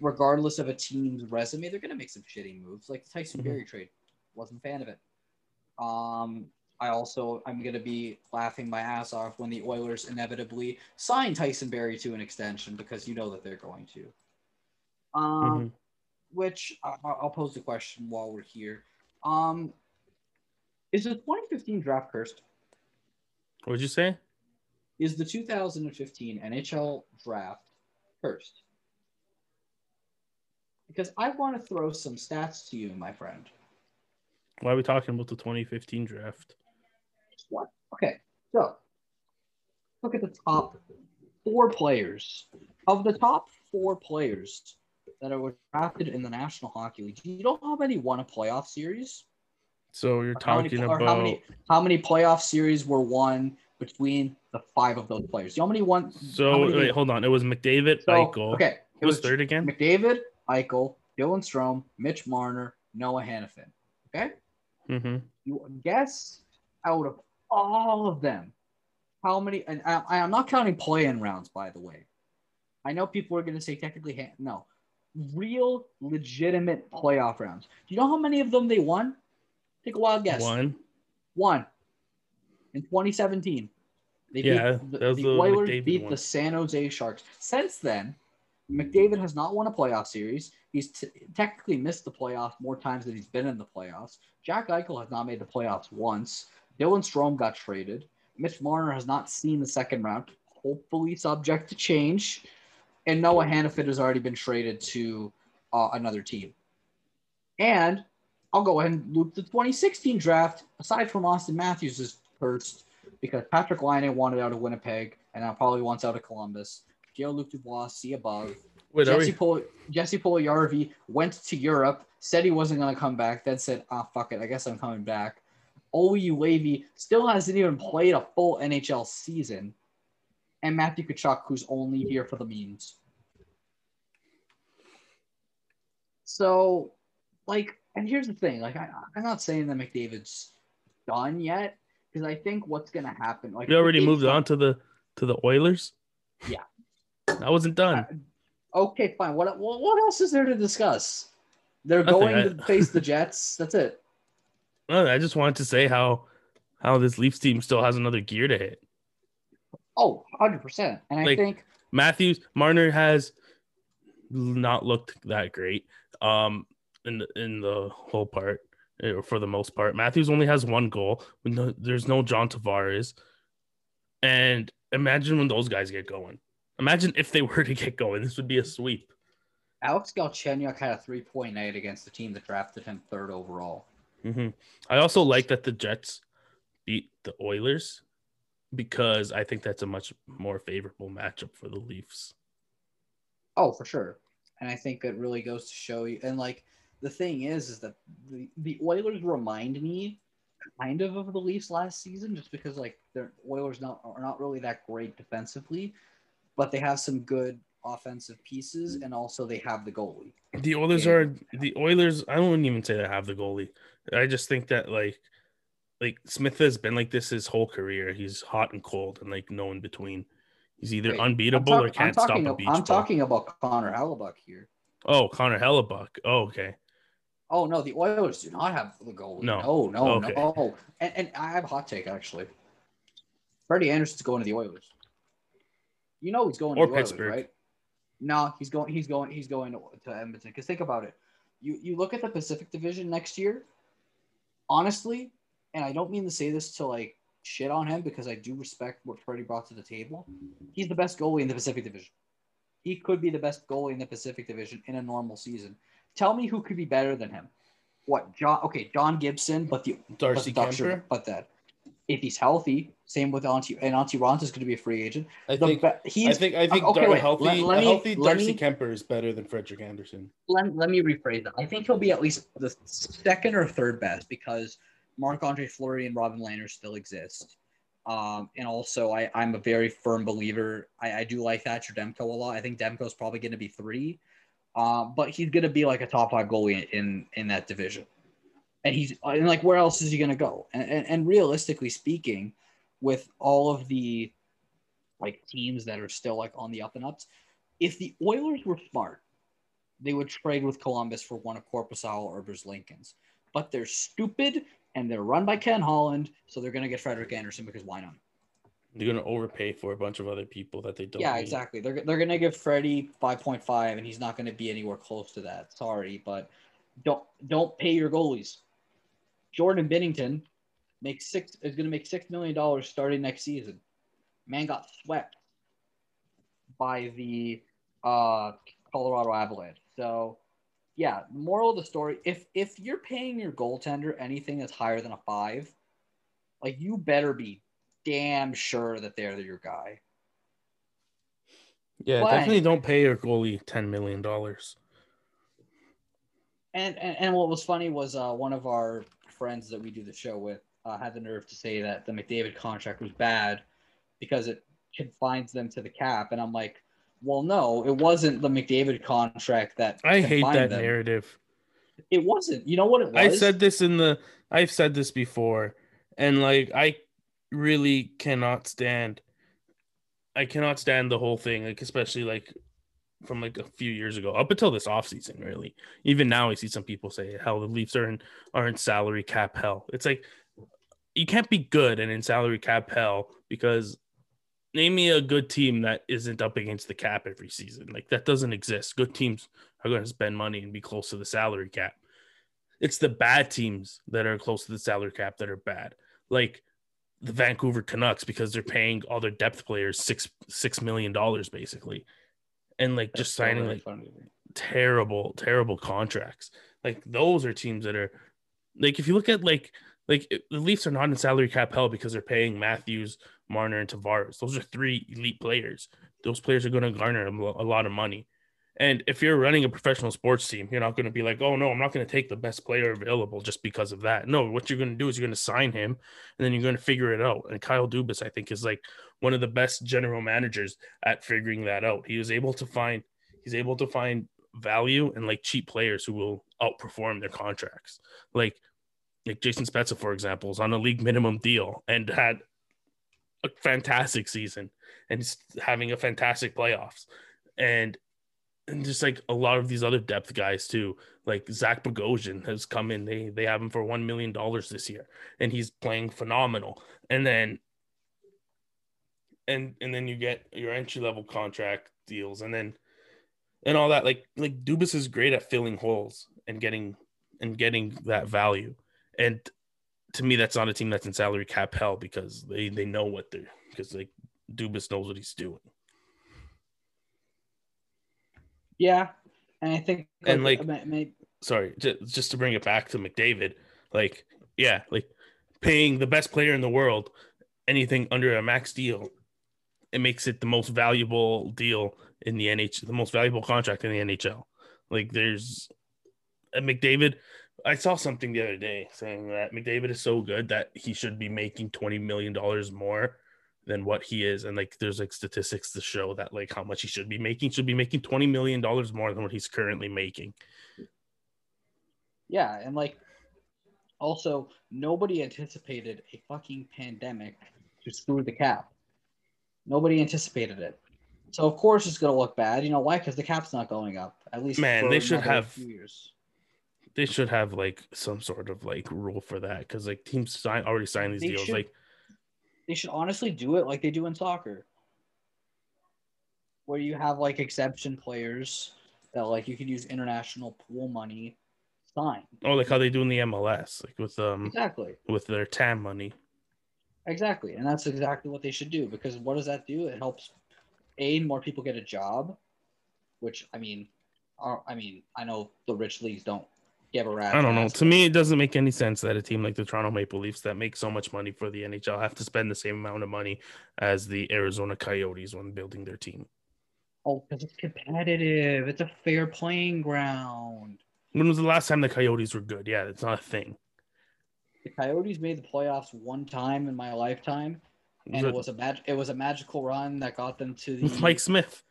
regardless of a team's resume, they're gonna make some shitty moves. Like the Tyson Mhm. Barrie trade, wasn't a fan of it. Um, I also I'm gonna be laughing my ass off when the Oilers inevitably sign Tyson Barrie to an extension because you know that they're going to. Um, Mhm. which I, I'll pose the question while we're here. Um, is the 2015 draft cursed? What'd you say? Is the 2015 NHL draft cursed? Because I want to throw some stats to you, my friend. Why are we talking about the 2015 draft? What? Okay, so look at the top four players. Of the top four players that were drafted in the National Hockey League, do you know how many won a playoff series? So you're Or how many, talking about how many how many playoff series were won between the five of those players? You know how many won? so many wait, did- hold on. It was McDavid, so, Eichel. Okay, it was was third again? McDavid, Eichel, Dylan Strome, Mitch Marner, Noah Hanifin. Okay, Mm-hmm. you guess out of all of them, how many? And I, I am not counting play-in rounds, by the way. I know people are going to say technically ha- no, real legitimate playoff rounds. Do you know how many of them they won? Take a wild guess. One. One in 2017. They Yeah, beat, the, the the Oilers McDavid beat one. the San Jose Sharks. Since then, McDavid has not won a playoff series. He's t- technically missed the playoffs more times than he's been in the playoffs. Jack Eichel has not made the playoffs once. Dylan Strome got traded. Mitch Marner has not seen the second round, hopefully subject to change. And Noah Hanifin has already been traded to uh, another team. And I'll go ahead and loop the 2016 draft. Aside from Auston Matthews is cursed because Patrik Laine wanted out of Winnipeg and now probably wants out of Columbus. Pierre Luc Dubois, see above. Wait, Jesse we? Pol- Jesse went to Europe, said he wasn't going to come back, then said, "Ah, fuck it, I guess I'm coming back." Juolevi still hasn't even played a full NHL season, and Matthew Tkachuk, who's only here for the memes. So, like, and here's the thing: like, I, I'm not saying that McDavid's done yet, because I think what's going to happen, like, We already moved on to the to the Oilers. Yeah. I wasn't done. Uh, okay, fine. What, what what else is there to discuss? They're Nothing, going to face the Jets. That's it. No, I just wanted to say how how this Leafs team still has another gear to hit. Oh, 100%. And I think Matthews Marner has not looked that great um in the, in the whole part or for the most part. Matthews only has one goal. No, there's no John Tavares. And imagine when those guys get going. Imagine if they were to get going. This would be a sweep. Alex Galchenyuk had a 3.8 against the team that drafted him third overall. Mm-hmm. I also like that the Jets beat the Oilers because I think that's a much more favorable matchup for the Leafs. Oh, for sure. And I think it really goes to show you. And like the thing is, is that the, the Oilers remind me kind of of the Leafs last season, just because like the Oilers not are not really that great defensively, but they have some good offensive pieces, mm. and also they have the goalie. The Oilers yeah. are the Oilers. I wouldn't even say they have the goalie. I just think that like like Smith has been like this his whole career. He's hot and cold and like no in between. He's either Wait, unbeatable talk, or can't stop a beach. I'm ball. talking about Connor Hellebuyck here. Oh, Connor Hellebuyck. Oh, okay. Oh no, the Oilers do not have the goalie. No, no, no, okay. no. And, and I have a hot take actually. Freddie Andersen's going to the Oilers. You know he's going or to Pittsburgh, Oilers, right? No, he's going. He's going. He's going to, to Edmonton. Because think about it. You you look at the Pacific Division next year. Honestly, and I don't mean to say this to like shit on him because I do respect what Freddie brought to the table. He's the best goalie in the Pacific Division. He could be the best goalie in the Pacific Division in a normal season. Tell me who could be better than him. What John? Okay, John Gibson, but the Darcy but the Kuemper. But that if he's healthy, same with Antti and Antti Raanta is going to be a free agent. I the, think he's. I think I think okay, Dar- wait, healthy, let, let me, healthy Darcy me, Kuemper is better than Frederik Andersen. Let, let me rephrase that. I think he'll be at least the second or third best because Marc Andre Fleury and Robin Lehner still exist. Um, and also, I, I'm a very firm believer. I, I do like Thatcher Demko a lot. I think Demko's probably going to be three, um, but he's going to be like a top five goalie in in that division. And he's and like, where else is he going to go? And, and and realistically speaking, with all of the like teams that are still like on the up and ups, if the Oilers were smart, they would trade with Columbus for one of Korpisalo or Lincoln's. But they're stupid and they're run by Ken Holland, so they're going to get frederik andersen because why not? They're going to overpay for a bunch of other people that they don't. Yeah, need. exactly. They're, they're going to give Freddie 5.5, and he's not going to be anywhere close to that. Sorry, but don't don't pay your goalies. Jordan Binnington makes six is going to make six million dollars starting next season. Man got swept by the uh, Colorado Avalanche. So yeah, moral of the story: if if you're paying your goaltender anything that's higher than a five, like you better be damn sure that they're your guy. Yeah, but, definitely don't pay your goalie ten million dollars. And, and and what was funny was uh, one of our friends that we do the show with uh, had the nerve to say that the McDavid contract was bad because it confines them to the cap, and I'm like, well, no, it wasn't the McDavid contract that. I hate that them. narrative. It wasn't. You know what it was? I said this in the. I've said this before, and like I really cannot stand. I cannot stand the whole thing, like especially like from like a few years ago up until this offseason, really. Even now, I see some people say, "Hell, the Leafs are in are in salary cap hell." It's like you can't be good and in salary cap hell because name me a good team that isn't up against the cap every season. Like that doesn't exist. Good teams are going to spend money and be close to the salary cap. It's the bad teams that are close to the salary cap that are bad. Like the Vancouver Canucks because they're paying all their depth players six six million dollars basically, and like That's just signing like funny. terrible terrible contracts. Like those are teams that are like if you look at like like the Leafs are not in salary cap hell because they're paying Matthews, Marner, and Tavares. Those are three elite players. Those players are going to garner a lot of money. And if you're running a professional sports team, you're not going to be like, oh no, I'm not going to take the best player available just because of that. No, what you're going to do is you're going to sign him and then you're going to figure it out. And Kyle Dubas, I think, is like one of the best general managers at figuring that out. He was able to find, he's able to find value and like cheap players who will outperform their contracts. Like like Jason Spezza, for example, is on a league minimum deal and had a fantastic season and having a fantastic playoffs. And and just like a lot of these other depth guys too, like Zach Bogosian has come in. They they have him for one million dollars this year, and he's playing phenomenal. And then and and then you get your entry level contract deals, and then and all that. Like like Dubas is great at filling holes and getting and getting that value. And to me, that's not a team that's in salary cap hell because they they know what they're because like Dubas knows what he's doing. Yeah, and I think And, like, I mean- I mean, Sorry, just, just to bring it back to McDavid, like yeah, like paying the best player in the world anything under a max deal, it makes it the most valuable deal in the NHL, the most valuable contract in the NHL. Like there's and McDavid. I saw something the other day saying that McDavid is so good that he should be making twenty million dollars more than what he is, and like there's like statistics to show that like how much he should be making should be making twenty million dollars more than what he's currently making. yeah, and like also nobody anticipated a fucking pandemic to screw the cap. Nobody anticipated it. So of course it's gonna look bad. You know why? Because the cap's not going up. At least Man, they should have- years. They should have like some sort of like rule for that because like teams sign already signed these They deals. should. Like They should honestly do it like they do in soccer, where you have like exception players that like you could use international pool money sign. oh, like how they do in the MLS, like with um Exactly. with their TAM money. Exactly. And that's exactly what they should do because what does that do? It helps a more people get a job, which I mean, are, I mean, I know the rich leagues don't give a rat. I don't know. To me, it doesn't make any sense that a team like the Toronto Maple Leafs that make so much money for the NHL have to spend the same amount of money as the Arizona Coyotes when building their team. Oh, because it's competitive. It's a fair playing ground. When was the last time the Coyotes were good? Yeah, it's not a thing. The Coyotes made the playoffs one time in my lifetime, and it was a mag- it was a magical run that got them to the with Mike Smith.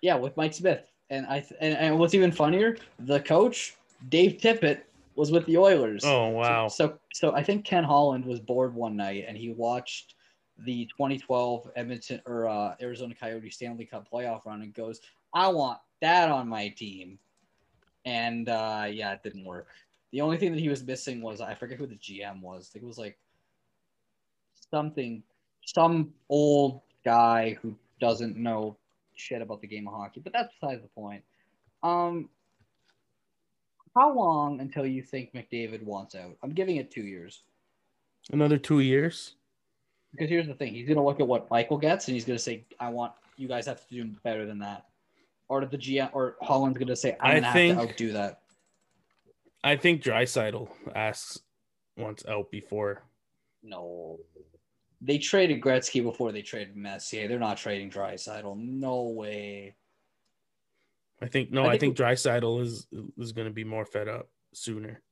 Yeah, with Mike Smith. And I th- and, and what's even funnier, the coach Dave Tippett was with the Oilers. Oh So- wow. So, so I think Ken Holland was bored one night and he watched the 2012 Edmonton or uh, Arizona Coyotes Stanley Cup playoff run and goes, "I want that on my team." And uh, yeah, it didn't work. The only thing that he was missing was I forget who the GM was. I think it was like something, some old guy who doesn't know shit about the game of hockey. But that's besides the point. Um, how long until you think McDavid wants out? I'm giving it two years. Another two years. Because here's the thing: he's gonna look at what Michael gets, and he's gonna say, "I want you guys have to do better than that." Or the GM or Holland's gonna say, "I'm I gonna think- have to outdo that." I think Draisaitl asks once out before. No, they traded Gretzky before they traded Messier. They're not trading Draisaitl. No way. I think no. I I think- think, Draisaitl is is going to be more fed up sooner.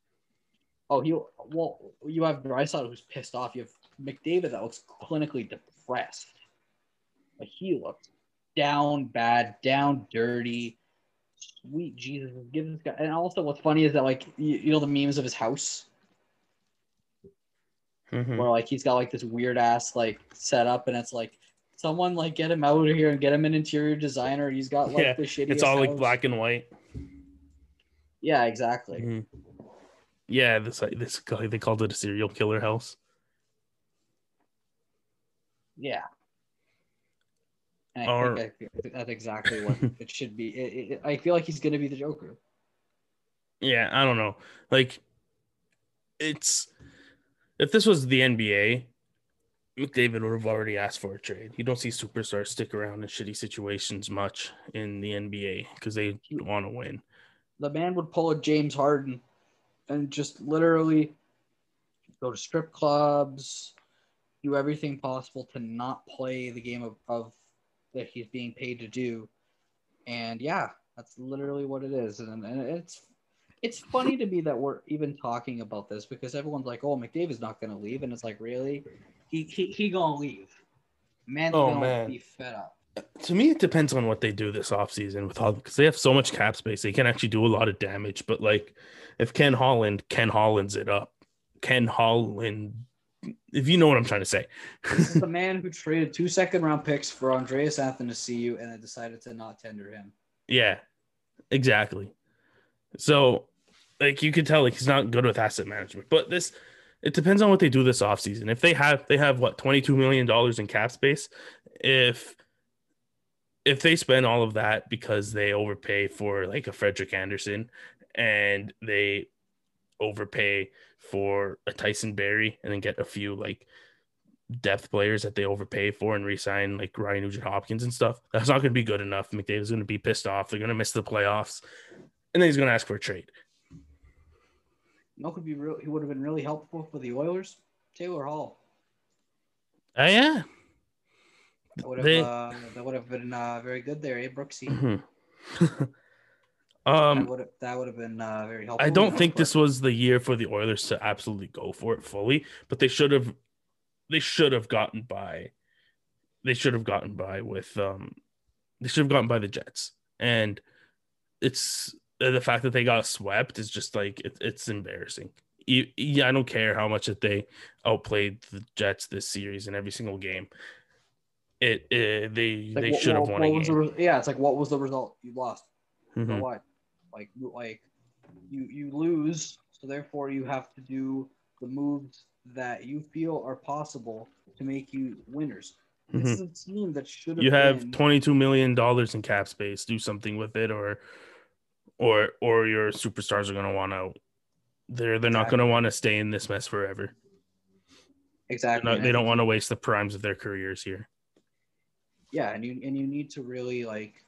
Oh, he well, you have Draisaitl who's pissed off. You have McDavid that looks clinically depressed. Like he looks down bad, down dirty. Sweet Jesus, give this guy. And also, what's funny is that like you, you know the memes of his house Mhm. where like he's got like this weird ass like setup, and it's like someone like get him out of here and get him an interior designer. He's got like Yeah, the shitty. It's all like black and white. Yeah, exactly. Mhm. Yeah, this this guy they called it a serial killer house. Yeah. And I Or- think I that's exactly what it should be. It, it, I feel like he's going to be the Joker. Yeah, I don't know. Like, it's if this was the NBA, McDavid would have already asked for a trade. You don't see superstars stick around in shitty situations much in the NBA because they want to win. The man would pull a James Harden and just literally go to strip clubs, do everything possible to not play the game of, of that he's being paid to do. And yeah, that's literally what it is. And, and it's it's funny to me that we're even talking about this because everyone's like, "Oh, McDavid's not going to leave," and it's like, really, he he, he gonna leave. Man's Oh, gonna man. be fed up. To me, it depends on what they do this offseason with all because they have so much cap space. They can actually do a lot of damage. But like, if Ken Holland, Ken Holland's it up. Ken Holland, if you know what I'm trying to say. This is the man who traded two second round picks for Andreas Athanasiou and then decided to not tender him. Yeah, exactly. So, like you could tell, like he's not good with asset management. But this, it depends on what they do this offseason. If they have, they have what twenty two million dollars in cap space, if if they spend all of that because they overpay for like a Frederik Andersen and they overpay for a Tyson Barrie and then get a few like depth players that they overpay for and resign like Ryan Nugent Hopkins and stuff, that's not going to be good enough. McDavid's going to be pissed off. They're going to miss the playoffs, and then he's going to ask for a trade. No, could be real. He would have been really helpful for the Oilers. Taylor Hall. Oh uh, yeah. That would have they... uh, that would have been uh, very good there, eh, Brooksy? Mm-hmm. um, that would have, that would have been uh, very helpful. I don't think this was the year for the Oilers to absolutely go for it fully, but they should have they should have gotten by. They should have gotten by with um, they should have gotten by the Jets, and it's the fact that they got swept is just like it, it's embarrassing. Yeah, I don't care how much that they outplayed the Jets this series in every single game. It, it they like, they should have won a game. The, yeah, it's like what was the result? You lost. Mm-hmm. what? Like like you you lose, so therefore you have to do the moves that you feel are possible to make you winners. This mm-hmm. is a team that should. You have been... twenty-two million dollars in cap space. Do something with it, or, or, or your superstars are going to want out. They're they're exactly. not going to want to stay in this mess forever. Exactly. Not, they don't want to waste the primes of their careers here. Yeah, and you and you need to really like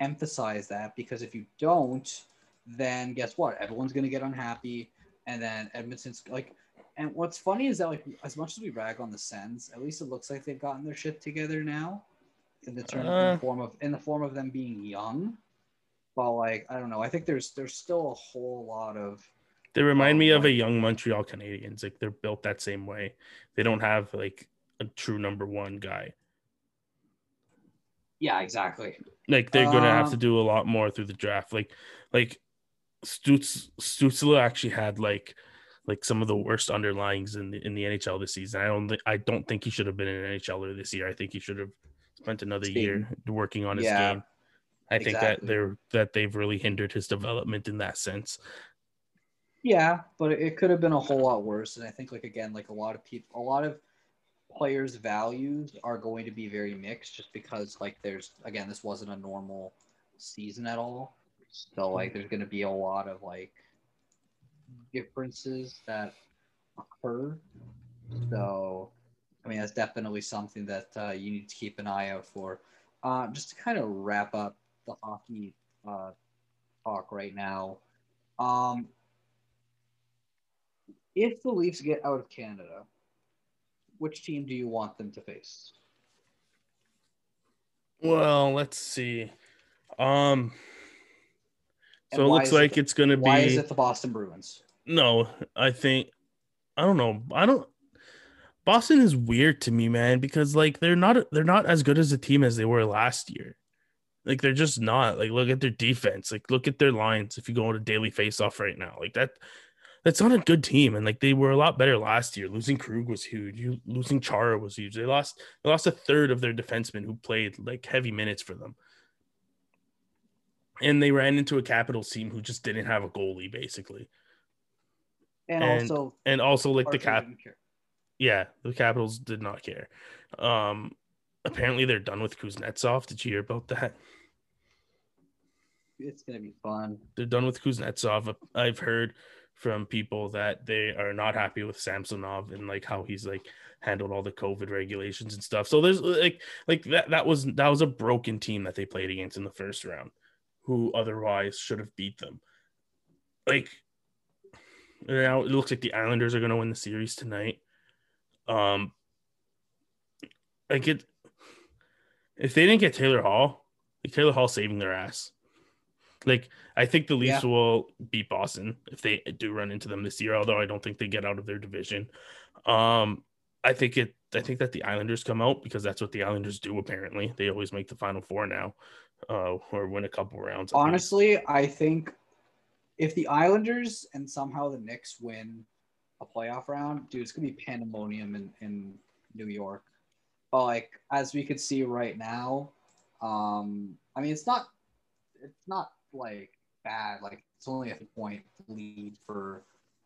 emphasize that because if you don't, then guess what? Everyone's going to get unhappy, and then Edmonton's like and what's funny is that like as much as we rag on the Sens, at least it looks like they've gotten their shit together now, in the term uh, in the form of in the form of them being young. But like I don't know, I think there's there's still a whole lot of. They remind me of a young Montreal Canadiens. Like they're built that same way. They don't have like a true number one guy. Yeah, exactly. Like they're gonna have to um, do a lot more through the draft. Like, like Stutz Stützle actually had like like some of the worst underlyings in the in the NHL this season. I don't think I don't think he should have been an NHLer this year. I think he should have spent another year working on his yeah, game. I exactly. think that they're that they've really hindered his development in that sense. Yeah, but it could have been a whole lot worse. And I think like again, like a lot of people a lot of players' values are going to be very mixed just because like there's again, this wasn't a normal season at all. So like there's gonna be a lot of like differences that occur. So, I mean, that's definitely something that uh, you need to keep an eye out for. Uh, just to kind of wrap up the hockey uh, talk right now. Um, if the Leafs get out of Canada, which team do you want them to face? Well, let's see. Um, so it looks like it it's going to be. Why is it the Boston Bruins? No, I think I don't know. I don't. Boston is weird to me, man, because like they're not they're not as good as a team as they were last year. Like they're just not. Like look at their defense. Like look at their lines. If you go on a daily face off right now, like that, that's not a good team. And like they were a lot better last year. Losing Krug was huge. You losing Chara was huge. They lost they lost a third of their defensemen who played like heavy minutes for them. And they ran into a Capitals team who just didn't have a goalie, basically and, and also and also like the cap yeah the capitals did not care um apparently they're done with kuznetsov. Did you hear about that? It's gonna be fun. They're done with kuznetsov. I've heard from people that they are not happy with samsonov and like how he's like handled all the covid regulations and stuff. So there's like like that that was that was a broken team that they played against in the first round who otherwise should have beat them. Like now it looks like the Islanders are going to win the series tonight. Um, I get if they didn't get Taylor Hall, like Taylor Hall saving their ass. Like I think the Leafs yeah. will beat Boston if they do run into them this year. Although I don't think they get out of their division. Um, I think it. I think that the Islanders come out because that's what the Islanders do. Apparently, they always make the Final Four now, uh, or win a couple rounds. Honestly, I think if the Islanders and somehow the Knicks win a playoff round, dude, it's gonna be pandemonium in, in New York. But like as we could see right now, um, I mean it's not it's not like bad. Like it's only a point lead for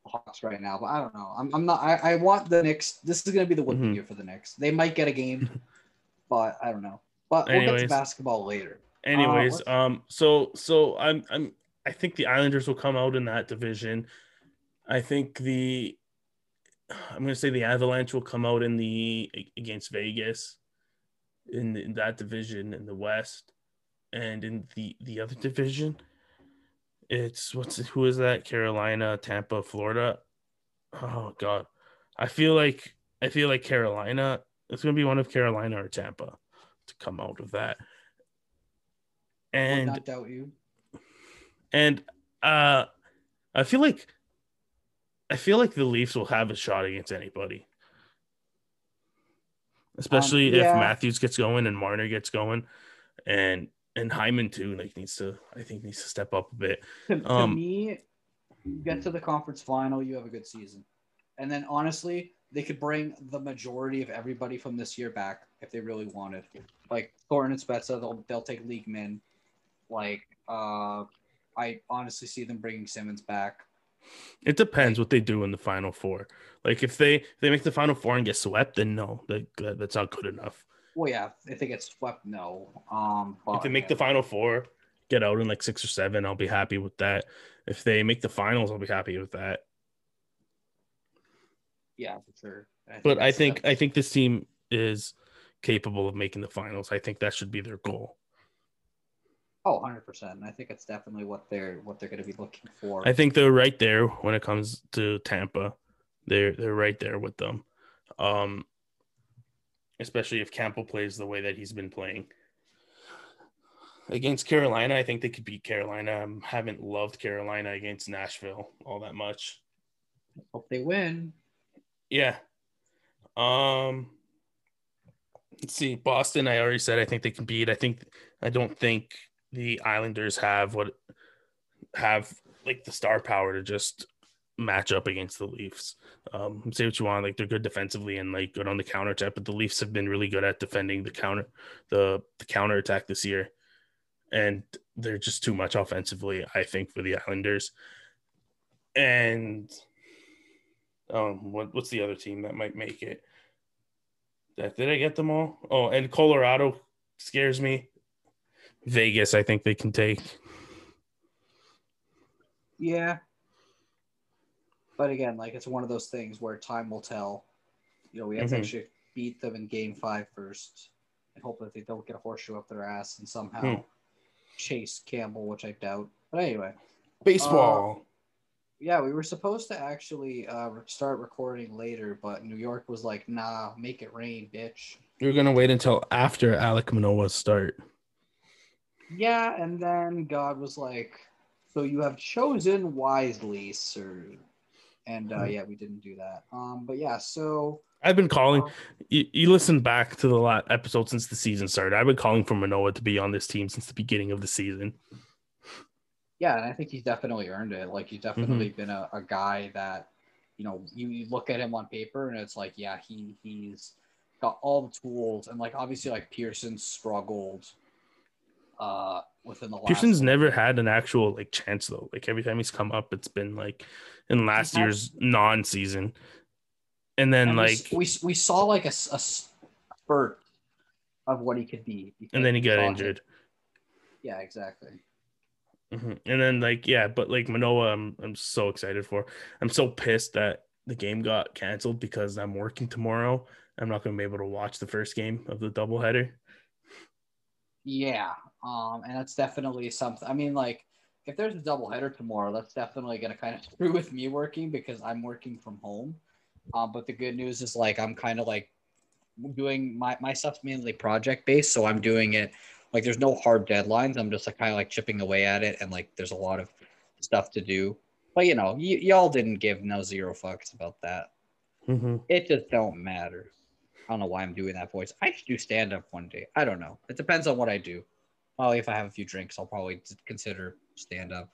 Hawks right now. But I don't know. I'm, I'm not I, I want the Knicks. This is gonna be the winning mm-hmm. year for the Knicks. They might get a game, but I don't know. But we'll get to basketball later. Anyways, let's- um, so so I'm I'm I think the Islanders will come out in that division. I think the I'm gonna say the Avalanche will come out in the against Vegas in, in that division in the West, and in the the other division, it's what's who is that? Carolina, Tampa, Florida. Oh God, I feel like I feel like Carolina. It's gonna be one of Carolina or Tampa to come out of that. And I doubt you. and uh I feel like I feel like the Leafs will have a shot against anybody. Especially Um, yeah. if Matthews gets going and Marner gets going and and Hyman too like needs to I think needs to step up a bit. To, to Um, me, you get to the conference final, you have a good season. And then honestly, they could bring the majority of everybody from this year back if they really wanted. Like Thornton and Spezza, they'll they'll take league men. Like uh I honestly see them bringing Simmonds back. It depends what they do in the final four. Like if they if they make the final four and get swept, then no, that, that- that's not good enough. Well, yeah, if they get swept, no. Um, but If they make the final four, get out in like six or seven, I'll be happy with that. If they make the finals, I'll be happy with that. yeah, for sure. I but I think I think this team is capable of making the finals. I think that should be their goal. Oh, 100 percent. I think it's definitely what they're what they're going to be looking for. I think they're right there when it comes to Tampa. They're they're right there with them. Um especially if Campbell plays the way that he's been playing. Against Carolina, I think they could beat Carolina. I haven't loved Carolina against Nashville all that much. Hope they win. Yeah. Um let's see. Boston, I already said I think they can beat. I think I don't think the Islanders have what have like the star power to just match up against the Leafs. Um say what you want, like they're good defensively and like good on the counter attack, but the Leafs have been really good at defending the counter the the counter attack this year. And they're just too much offensively, I think, for the Islanders. And um, what what's the other team that might make it? That did I get them all? Oh, and Colorado scares me. Vegas, I think they can take. Yeah. But again, like it's one of those things where time will tell. You know, we have Mhm. to actually beat them in game five first and hope that they don't get a horseshoe up their ass and somehow Hmm. chase Campbell, which I doubt. But anyway, Baseball. yeah, we were supposed to actually uh, start recording later, but New York was like, nah, make it rain, bitch. You're gonna wait until after Alek Manoah's start. Yeah, and then God was like, so you have chosen wisely, sir. And uh, yeah, we didn't do that. Um, but yeah, so I've been calling. You, you listen back to the last episode since the season started. I've been calling for Manoah to be on this team since the beginning of the season. Yeah, and I think he's definitely earned it. Like he's definitely been a, a guy that, you know, you, you look at him on paper and it's like, yeah, he he's got all the tools and like obviously like Pearson struggled uh within the last Pearson's never had an actual like chance though. Like every time he's come up, it's been like in last had- year's non-season, and then and like we, we saw like a spurt of what he could be and then he got injured. Yeah, exactly. Mhm. And then like yeah, but like Manoah, I'm I'm so excited for. I'm so pissed that the game got canceled because I'm working tomorrow. I'm not going to be able to watch the first game of the doubleheader. Yeah, um, and that's definitely something. I mean, like, if there's a double header tomorrow, that's definitely gonna kind of screw with me working because I'm working from home. Um, but the good news is like I'm kind of like doing my my stuff's mainly project based, so I'm doing it like there's no hard deadlines. I'm just like kind of like chipping away at it, and like there's a lot of stuff to do. But you know, y- y'all didn't give no zero fucks about that. Mm-hmm. It just don't matter. I don't know why I'm doing that voice. I should do stand up one day. I don't know. It depends on what I do. Probably if I have a few drinks, I'll probably consider stand up.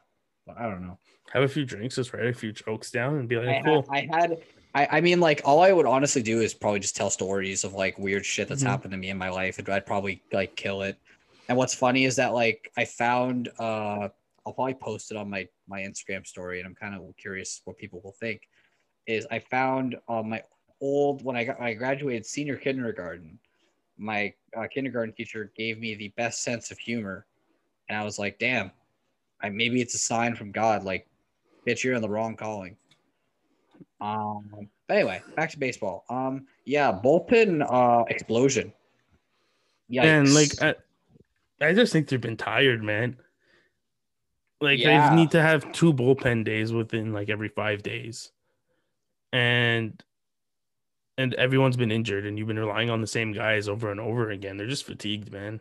But I don't know. Have a few drinks, just write a few jokes down, and be I, like, had, cool. I had, I, I mean, like all I would honestly do is probably just tell stories of like weird shit that's Mhm. happened to me in my life, and I'd probably like kill it. And what's funny is that like I found, uh, I'll probably post it on my my Instagram story, and I'm kind of curious what people will think. Is I found on my old when I got I graduated senior kindergarten, my uh, kindergarten teacher gave me the best sense of humor, and I was like, "Damn, I, maybe it's a sign from God. Like, bitch, you're in the wrong calling." Um. But anyway, back to baseball. Um. Yeah, bullpen uh explosion. Yeah, And like, I, I just think they've been tired, man. Like yeah. they need to have two bullpen days within like every five days, and and everyone's been injured, and you've been relying on the same guys over and over again. They're just fatigued, man.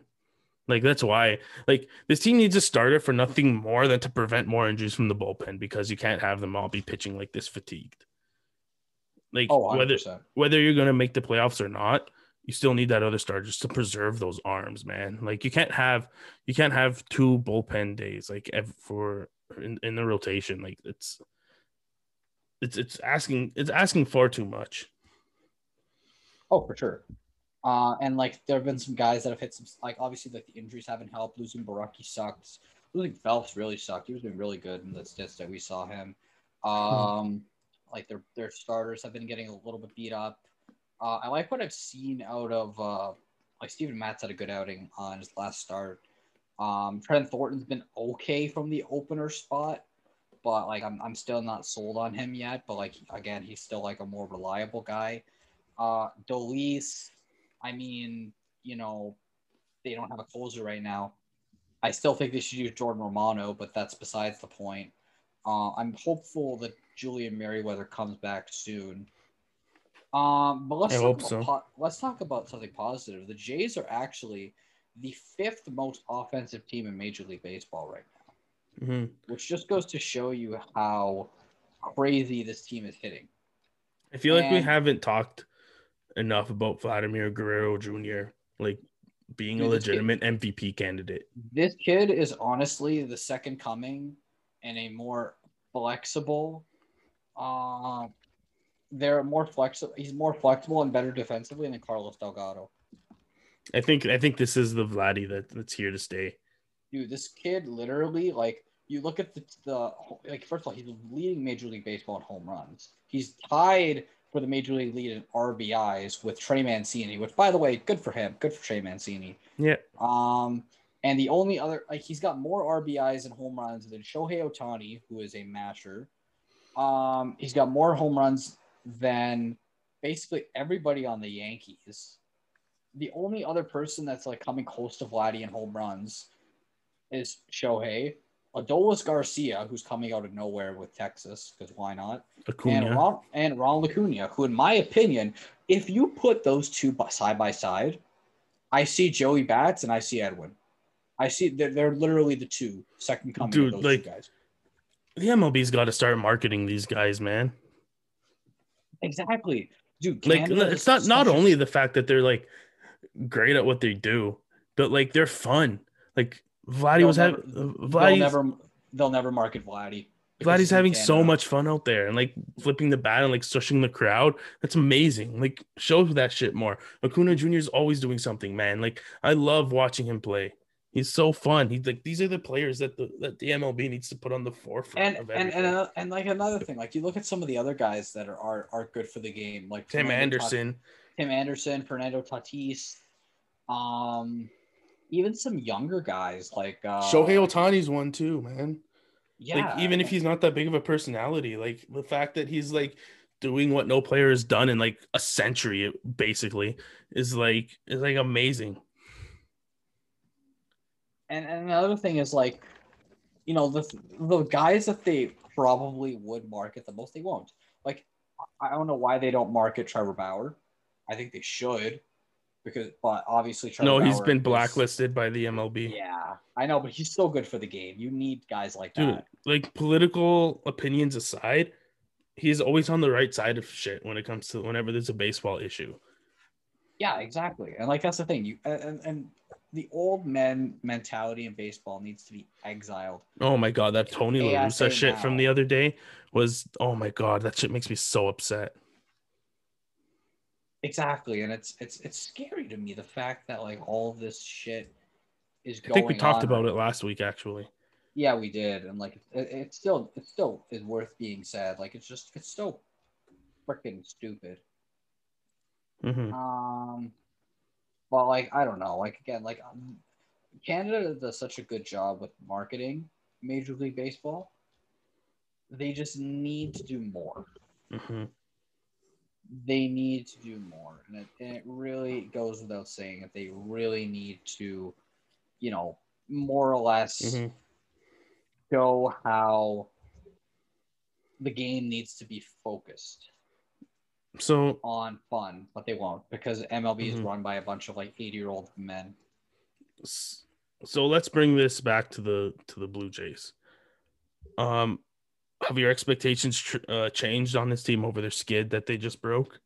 Like that's why, like this team needs a starter for nothing more than to prevent more injuries from the bullpen because you can't have them all be pitching like this fatigued. Like oh, whether whether you're gonna make the playoffs or not, you still need that other star just to preserve those arms, man. Like you can't have you can't have two bullpen days like for in, in the rotation. Like it's it's it's asking it's asking far too much. Oh, for sure. Uh, and like there have been some guys that have hit some like obviously like the injuries haven't helped. Losing Borucki sucks. Losing Phelps really sucked. He was doing really good in the stats that we saw him. Um, like their their starters have been getting a little bit beat up. Uh, I like what I've seen out of uh, like Steven Matz had a good outing on his last start. Um, Trent Thornton's been okay from the opener spot, but like I'm, I'm still not sold on him yet. But like again, he's still like a more reliable guy. Uh, Dolis, I mean, you know, they don't have a closer right now. I still think they should use Jordan Romano, but that's besides the point. Uh, I'm hopeful that Julian Merryweather comes back soon. Um, but let's I talk so. po- let's talk about something positive. The Jays are actually the fifth most offensive team in Major League Baseball right now, mm-hmm. which just goes to show you how crazy this team is hitting. I feel and, like we haven't talked enough about Vladimir Guerrero Jr. like being dude, a legitimate kid, MVP candidate. This kid is honestly the second coming and a more flexible uh, they're more flexible. He's more flexible and better defensively than Carlos Delgado. I think I think this is the Vladdy that, that's here to stay. Dude, this kid literally like you look at the, the like first of all he's leading Major League Baseball in home runs. He's tied for the Major League lead in RBIs with Trey Mancini, which by the way, good for him. Good for Trey Mancini. Yeah. Um, and the only other like he's got more RBIs and home runs than Shohei Ohtani, who is a masher. Um, he's got more home runs than basically everybody on the Yankees. The only other person that's like coming close to Vladdy in home runs is Shohei. Adolis Garcia, who's coming out of nowhere with Texas, because why not? Acuna. And Ron, and Ron Acuna, who, in my opinion, if you put those two side by side, I see Joey Bats and I see Edwin. I see they're, they're literally the two second coming Dude, of those like, two guys. The MLB's got to start marketing these guys, man. Exactly, dude. Like it's not not only the fact that they're like great at what they do, but like they're fun. Like Vladdy was having They'll never they'll never market Vladdy. Vladdy's having so much fun out there and like flipping the bat and like stushing the crowd. That's amazing. Like show that shit more. Acuna Jr. is always doing something, man. Like I love watching him play. He's so fun. He's like these are the players that the that the MLB needs to put on the forefront. And and and, uh, and like another thing, like you look at some of the other guys that are are, are good for the game, like Tim Fernando Anderson, Tim Anderson, Fernando Tatis, um, even some younger guys like uh, Shohei Ohtani's one too, man. Yeah, like even if he's not that big of a personality, like the fact that he's like doing what no player has done in like a century, basically, is like is like amazing and, and another thing is like, you know, the the guys that they probably would market the most, they won't. Like, I don't know why they don't market Trevor Bauer. I think they should, because but obviously Trevor. No, Bauer he's been blacklisted by the MLB. Yeah, I know, but he's still good for the game. You need guys like Dude, that. Like political opinions aside, he's always on the right side of shit when it comes to whenever there's a baseball issue. Yeah, exactly. And like that's the thing. You and, and the old men mentality in baseball needs to be exiled. Oh my god, that Tony La Russa shit now. from the other day was oh my god, that shit makes me so upset. Exactly, and it's it's it's scary to me the fact that like all this shit is. Going. I think we talked about it last week, actually. Yeah, we did, and like it, it still it still is worth being said. Like it's just it's so freaking stupid. Mm-hmm. Um, But like, I don't know. Like again, like um, Canada does such a good job with marketing Major League Baseball. They just need to do more. hmm They need to do more, and it, and it really goes without saying that they really need to, you know, more or less hmm show how the game needs to be focused So on fun, but they won't because MLB is Mhm. run by a bunch of like 80 year old men. so let's bring this back to the to the Blue Jays. Um, have your expectations tr- uh, changed on this team over their skid that they just broke?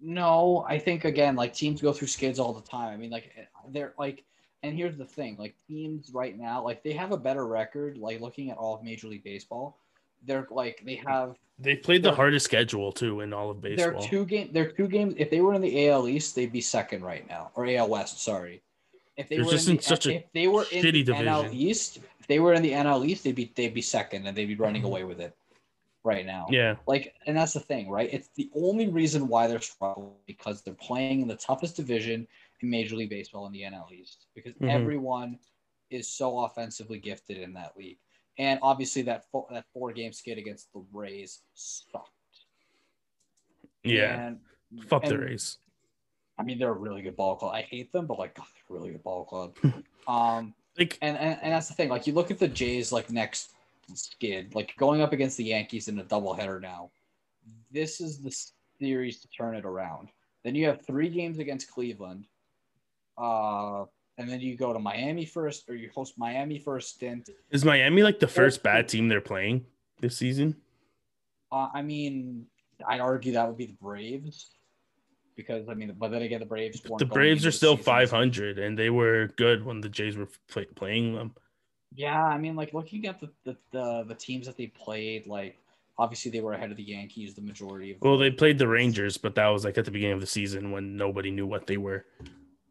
No, I think again, like teams go through skids all the time. I mean, like they're like, and here's the thing: like teams right now, like they have a better record. Like looking at all of Major League Baseball, they're like they have They played the hardest schedule too in all of baseball. they're two game they're two games. If they were in the AL East, they'd be second right now, or AL West. Sorry. If they They're were just in, the, such a if they were in the NL division. East, if they were in the NL East, they'd be they'd be second, and they'd be running Mhm. away with it right now. yeah, Like, and that's the thing, right? It's the only reason why they're struggling because they're playing in the toughest division in Major League Baseball in the NL East because Mhm. everyone is so offensively gifted in that league. And obviously, that four, that four game skid against the Rays sucked. yeah. And, Fuck the Rays. I mean, they're a really good ball club. I hate them, but like, God, they're a really good ball club. um, Like and, and and that's the thing. Like, you look at the Jays, like next skid, like going up against the Yankees in a doubleheader now. This is the series to turn it around. Then you have three games against Cleveland, uh, and then you go to Miami first, or you host Miami for a stint. is Miami like the first bad team they're playing this season? Uh, I mean, I'd argue that would be the Braves, because I mean, but then again, the Braves. The Braves are still 500 and they were good when the Jays were play, playing them. Yeah, I mean, like looking at the, the the the teams that they played, like obviously they were ahead of the Yankees the majority of. Well, they played the Rangers, but that was like at the beginning of the season when nobody knew what they were.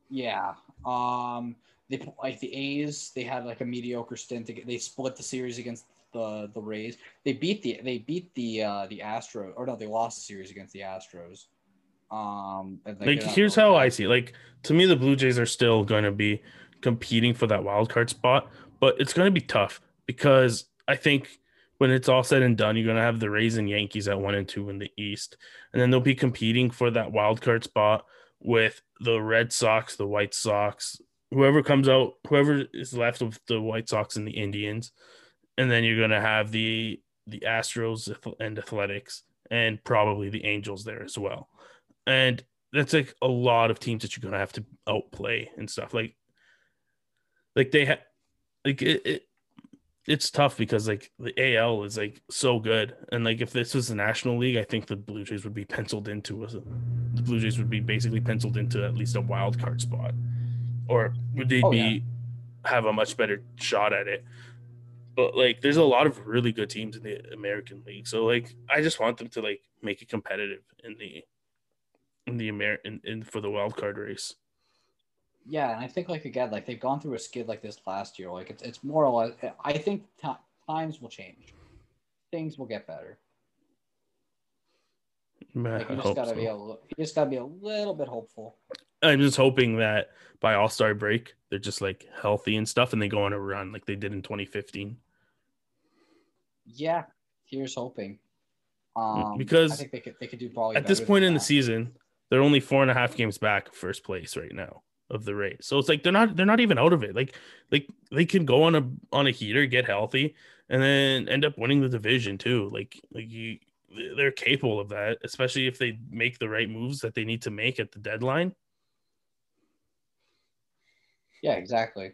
Yeah. Um. They like the A's. They had like a mediocre stint. To get, they split the series against the the Rays. They beat the they beat the uh the Astros or no they lost the series against the Astros. Um. Like, here's how. I see. it. Like to me, the Blue Jays are still going to be competing for that wild card spot, but it's going to be tough because I think when it's all said and done, you're going to have the Rays and Yankees at one and two in the East, and then they'll be competing for that wild card spot with the Red Sox, the White Sox, whoever comes out, whoever is left of the White Sox and the Indians, and then you're going to have the the Astros and Athletics, and probably the Angels there as well, and that's like a lot of teams that you're gonna have to outplay and stuff. Like, like they have, like it, it, it's tough because like the AL is like so good, and like if this was the National League, I think the Blue Jays would be penciled into a, the Blue Jays would be basically penciled into at least a wild card spot, or would they Oh, be yeah. have a much better shot at it? But like, there's a lot of really good teams in the American League, so like, I just want them to like make it competitive in the in the Amer in, in for the wild card race. Yeah, and I think like again, like they've gone through a skid like this last year. Like it's it's more or less. I think ti times will change. Things will get better. Like you just gotta so. be a you just gotta be a little bit hopeful. I'm just hoping that by All Star break, they're just like healthy and stuff, and they go on a run like they did in 2015. Yeah, here's hoping. Um, because I think they could they could do probably At this point in the season, they're only four and a half games back first place right now of the race. So it's like they're not they're not even out of it. Like like they can go on a on a heater, get healthy, and then end up winning the division too. Like like you they're capable of that, especially if they make the right moves that they need to make at the deadline. Yeah, exactly.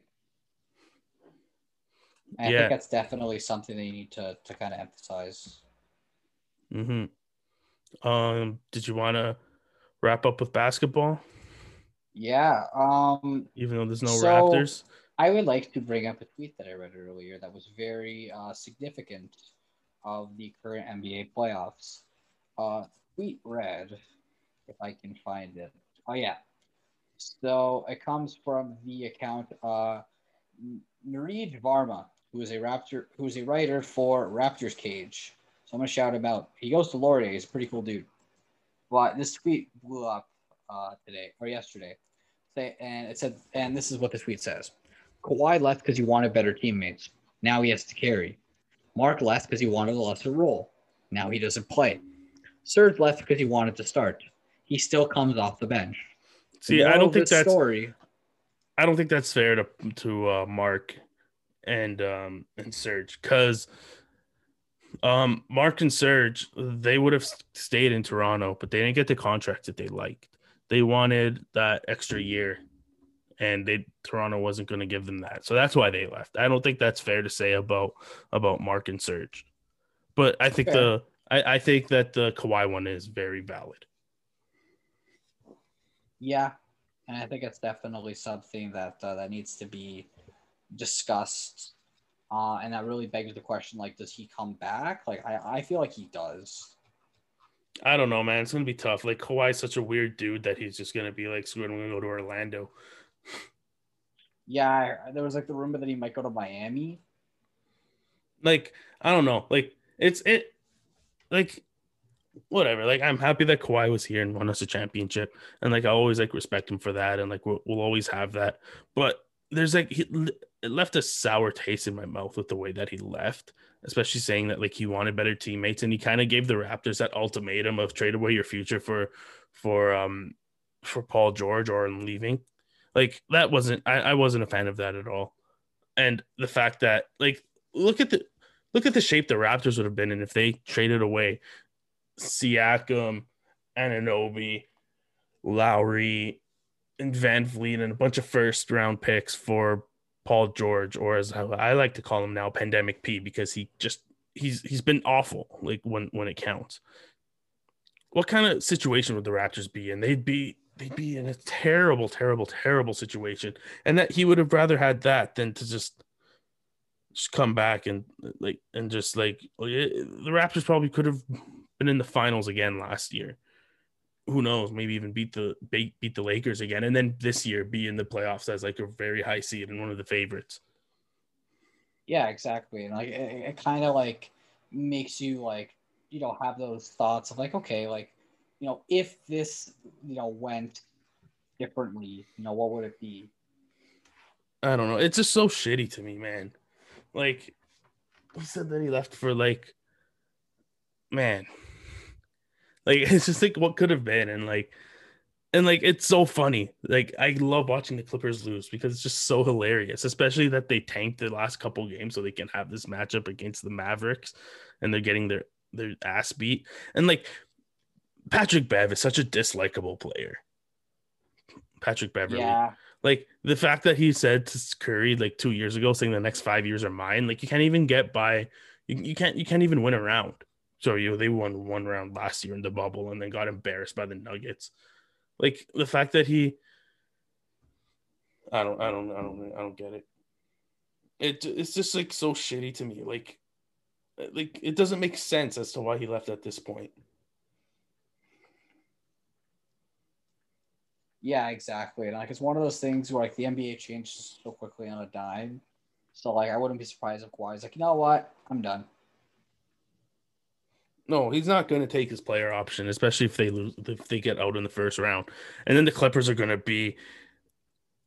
And I Yeah. think that's definitely something that you need to to kind of emphasize. Mm-hmm. Um, did you want to wrap up with basketball, Yeah. Um, even though there's no So- Raptors? I would like to bring up a tweet that I read earlier that was very uh, significant of the current NBA playoffs. Uh, tweet read, if I can find it. Oh yeah. So it comes from the account uh, Nareed Varma, who is a Raptor, who is a writer for Raptors Cage. So I'm gonna shout him out. He goes to Laurier. He's a pretty cool dude. But this tweet blew up uh, today or yesterday. Say, and it said, and this is what the tweet says: Kawhi left because he wanted better teammates. Now he has to carry. Mark left because he wanted a lesser role. Now he doesn't play. Serge left because he wanted to start. He still comes off the bench. See, I don't think that's story. I don't think that's fair to to uh, Mark and um and Serge because um Mark and Serge they would have stayed in Toronto, but they didn't get the contract that they liked. They wanted that extra year, and they Toronto wasn't going to give them that, so that's why they left. I don't think that's fair to say about about Mark and Serge, but I think fair. the I, I think that the Kawhi one is very valid. Yeah, and I think it's definitely something that uh, that needs to be discussed. Uh, and that really begs the question: like, does he come back? Like, I, I feel like he does. I don't know, man. It's gonna be tough. Like Kawhi's such a weird dude that he's just gonna be like, "Screw it, I'm gonna go to Orlando." Yeah, there was like the rumor that he might go to Miami. Like, I don't know. Like, it's it. Like, whatever. Like I'm happy that Kawhi was here and won us a championship, and like I always like respect him for that, and like we'll, we'll always have that. But there's like he, it left a sour taste in my mouth with the way that he left, especially saying that like he wanted better teammates, and he kind of gave the Raptors that ultimatum of trade away your future for for um for Paul George or in leaving. Like that wasn't I, I wasn't a fan of that at all. And the fact that like look at the look at the shape the Raptors would have been in if they traded away Siakam, Anunoby, Lowry, and VanVleet, and a bunch of first round picks for Paul George, or as I like to call him now, Pandemic P, because he just he's he's been awful like when when it counts. What kind of situation would the Raptors be in? They'd be they'd be in a terrible, terrible, terrible situation, and that he would have rather had that than to just just come back and like and just like oh, the Raptors probably could have been in the finals again last year. Who knows? Maybe even beat the beat, beat the Lakers again, and then this year be in the playoffs as like a very high seed and one of the favorites. Yeah, exactly. And like it, it kind of like makes you like you know have those thoughts of like okay, like you know if this you know went differently, you know what would it be? I don't know. It's just so shitty to me, man. Like he said that he left for like man like it's just like what could have been, and like, and like it's so funny. Like I love watching the Clippers lose because it's just so hilarious, especially that they tanked the last couple games so they can have this matchup against the Mavericks, and they're getting their their ass beat. And like Patrick Bev is such a dislikable player. Patrick Beverley. Yeah. Like the fact that he said to Curry like two years ago, saying the next five years are mine. Like you can't even get by. You, you can't. You can't even win a round. So you know, they won one round last year in the bubble and then got embarrassed by the Nuggets. Like the fact that he I don't I don't I don't I don't get it. It it's just like so shitty to me. Like like it doesn't make sense as to why he left at this point. Yeah, exactly. And like it's one of those things where like the NBA changes so quickly on a dime. So like I wouldn't be surprised if Kawhi's like, you know what? I'm done. No, he's not going to take his player option, especially if they lose, if they get out in the first round. And then the Clippers are going to be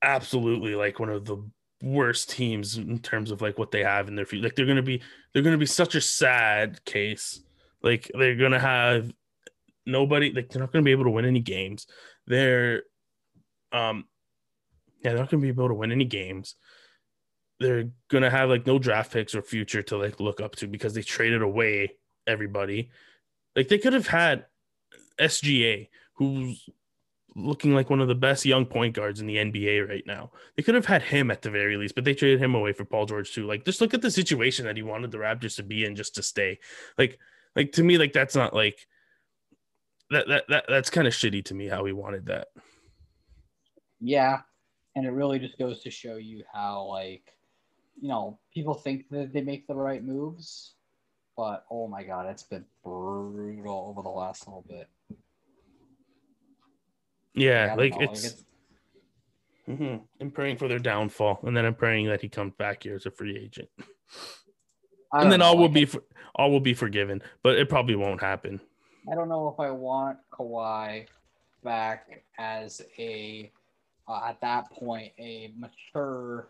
absolutely like one of the worst teams in terms of like what they have in their future. Like they're going to be, they're going to be such a sad case. Like they're going to have nobody, like they're not going to be able to win any games. They're, um, yeah, they're not going to be able to win any games. They're going to have like no draft picks or future to like look up to because they traded away everybody. Like they could have had SGA, who's looking like one of the best young point guards in the NBA right now. They could have had him at the very least, but they traded him away for Paul George too. Like just look at the situation that he wanted the Raptors to be in just to stay. Like like to me like that's not like that that, that that's kind of shitty to me how he wanted that. Yeah. And it really just goes to show you how like you know, people think that they make the right moves but oh my god, it's been brutal over the last little bit. Yeah, like know, it's. Like it's... Mm-hmm. I'm praying for their downfall, and then I'm praying that he comes back here as a free agent, and then know, all will be for, all will be forgiven. But it probably won't happen. I don't know if I want Kawhi back as a uh, at that point a mature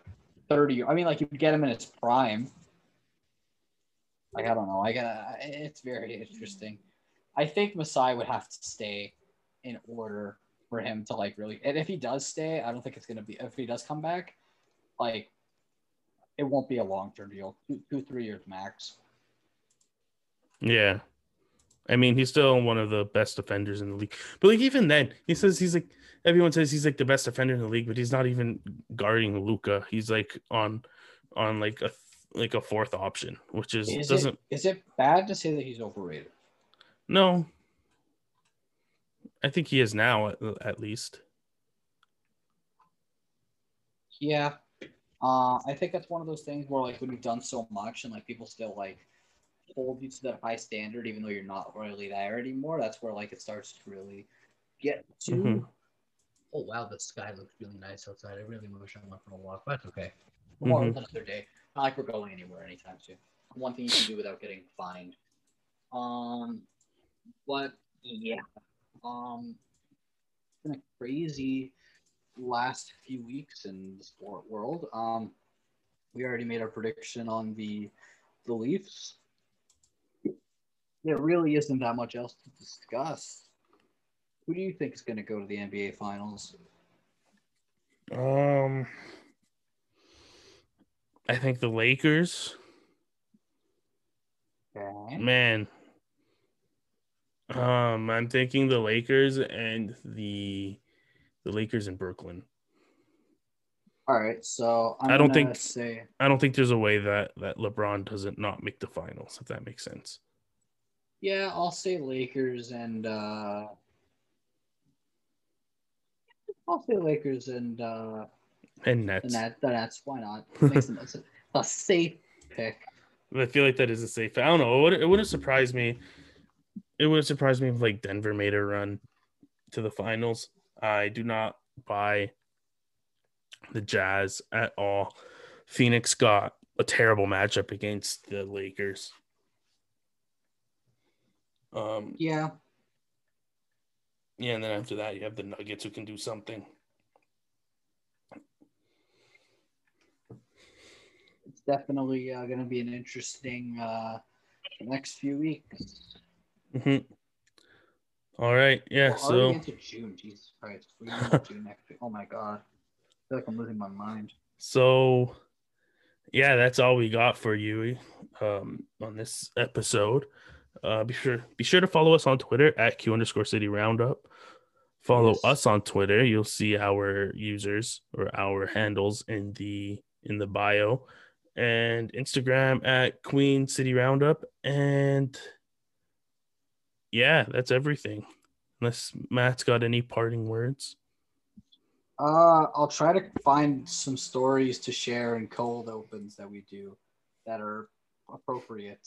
thirty. I mean, like you could get him in his prime. Like I don't know. I got it's very interesting. I think Masai would have to stay in order for him to like really. And if he does stay, I don't think it's gonna be. If he does come back, like it won't be a long term deal. Two, two, three years max. Yeah. I mean, he's still one of the best defenders in the league. But like even then, he says he's like everyone says he's like the best defender in the league, but he's not even guarding Luka. He's like on on like a like a fourth option, which is, Is doesn't it is it bad to say that he's overrated? no. I think he is now at, at least. Yeah. Uh, I think that's one of those things where like when you've done so much and like people still like hold you to that high standard even though you're not really there anymore, that's where like it starts to really get to Mhm. Oh wow, the sky looks really nice outside. I really wish I went for a walk, but that's okay. Tomorrow's Mhm. another day. Not like we're going anywhere anytime soon. One thing you can do without getting fined. Um but yeah. Um it's been a crazy last few weeks in the sport world. Um, we already made our prediction on the the Leafs. There really isn't that much else to discuss. Who do you think is going to go to the NBA Finals? Um, I think the Lakers. Okay. Man. Um, I'm thinking the Lakers and the the Lakers in Brooklyn. All right, so I'm I don't think- say I don't think there's a way that that LeBron doesn't not make the finals, if that makes sense. yeah, I'll say Lakers and uh, I'll say Lakers and uh, And Nets. Nets. The Nets. Why not? Makes the most- a safe pick. I feel like that is a safe. I don't know. It would it wouldn't surprise me. It wouldn't surprise me if like Denver made a run to the finals. I do not buy the Jazz at all. Phoenix got a terrible matchup against the Lakers. Um, Yeah, yeah, and then after that, you have the Nuggets who can do something. Definitely uh, going to be an interesting uh, next few weeks. hmm All right, yeah. Already So into June. Jesus Christ, into June next week. Oh my god, I feel like I'm losing my mind. So, yeah, that's all we got for you um, on this episode. Uh, be sure be sure to follow us on Twitter at Q underscore City Roundup. Follow Yes. us on Twitter. You'll see our users or our handles in the in the bio, and Instagram at Queen City Roundup. And yeah, that's everything. Unless Matt's got any parting words. Uh, I'll try to find some stories to share in cold opens that we do that are appropriate.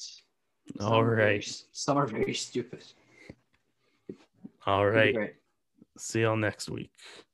Some All are very- some are very stupid. All right. See y'all next week.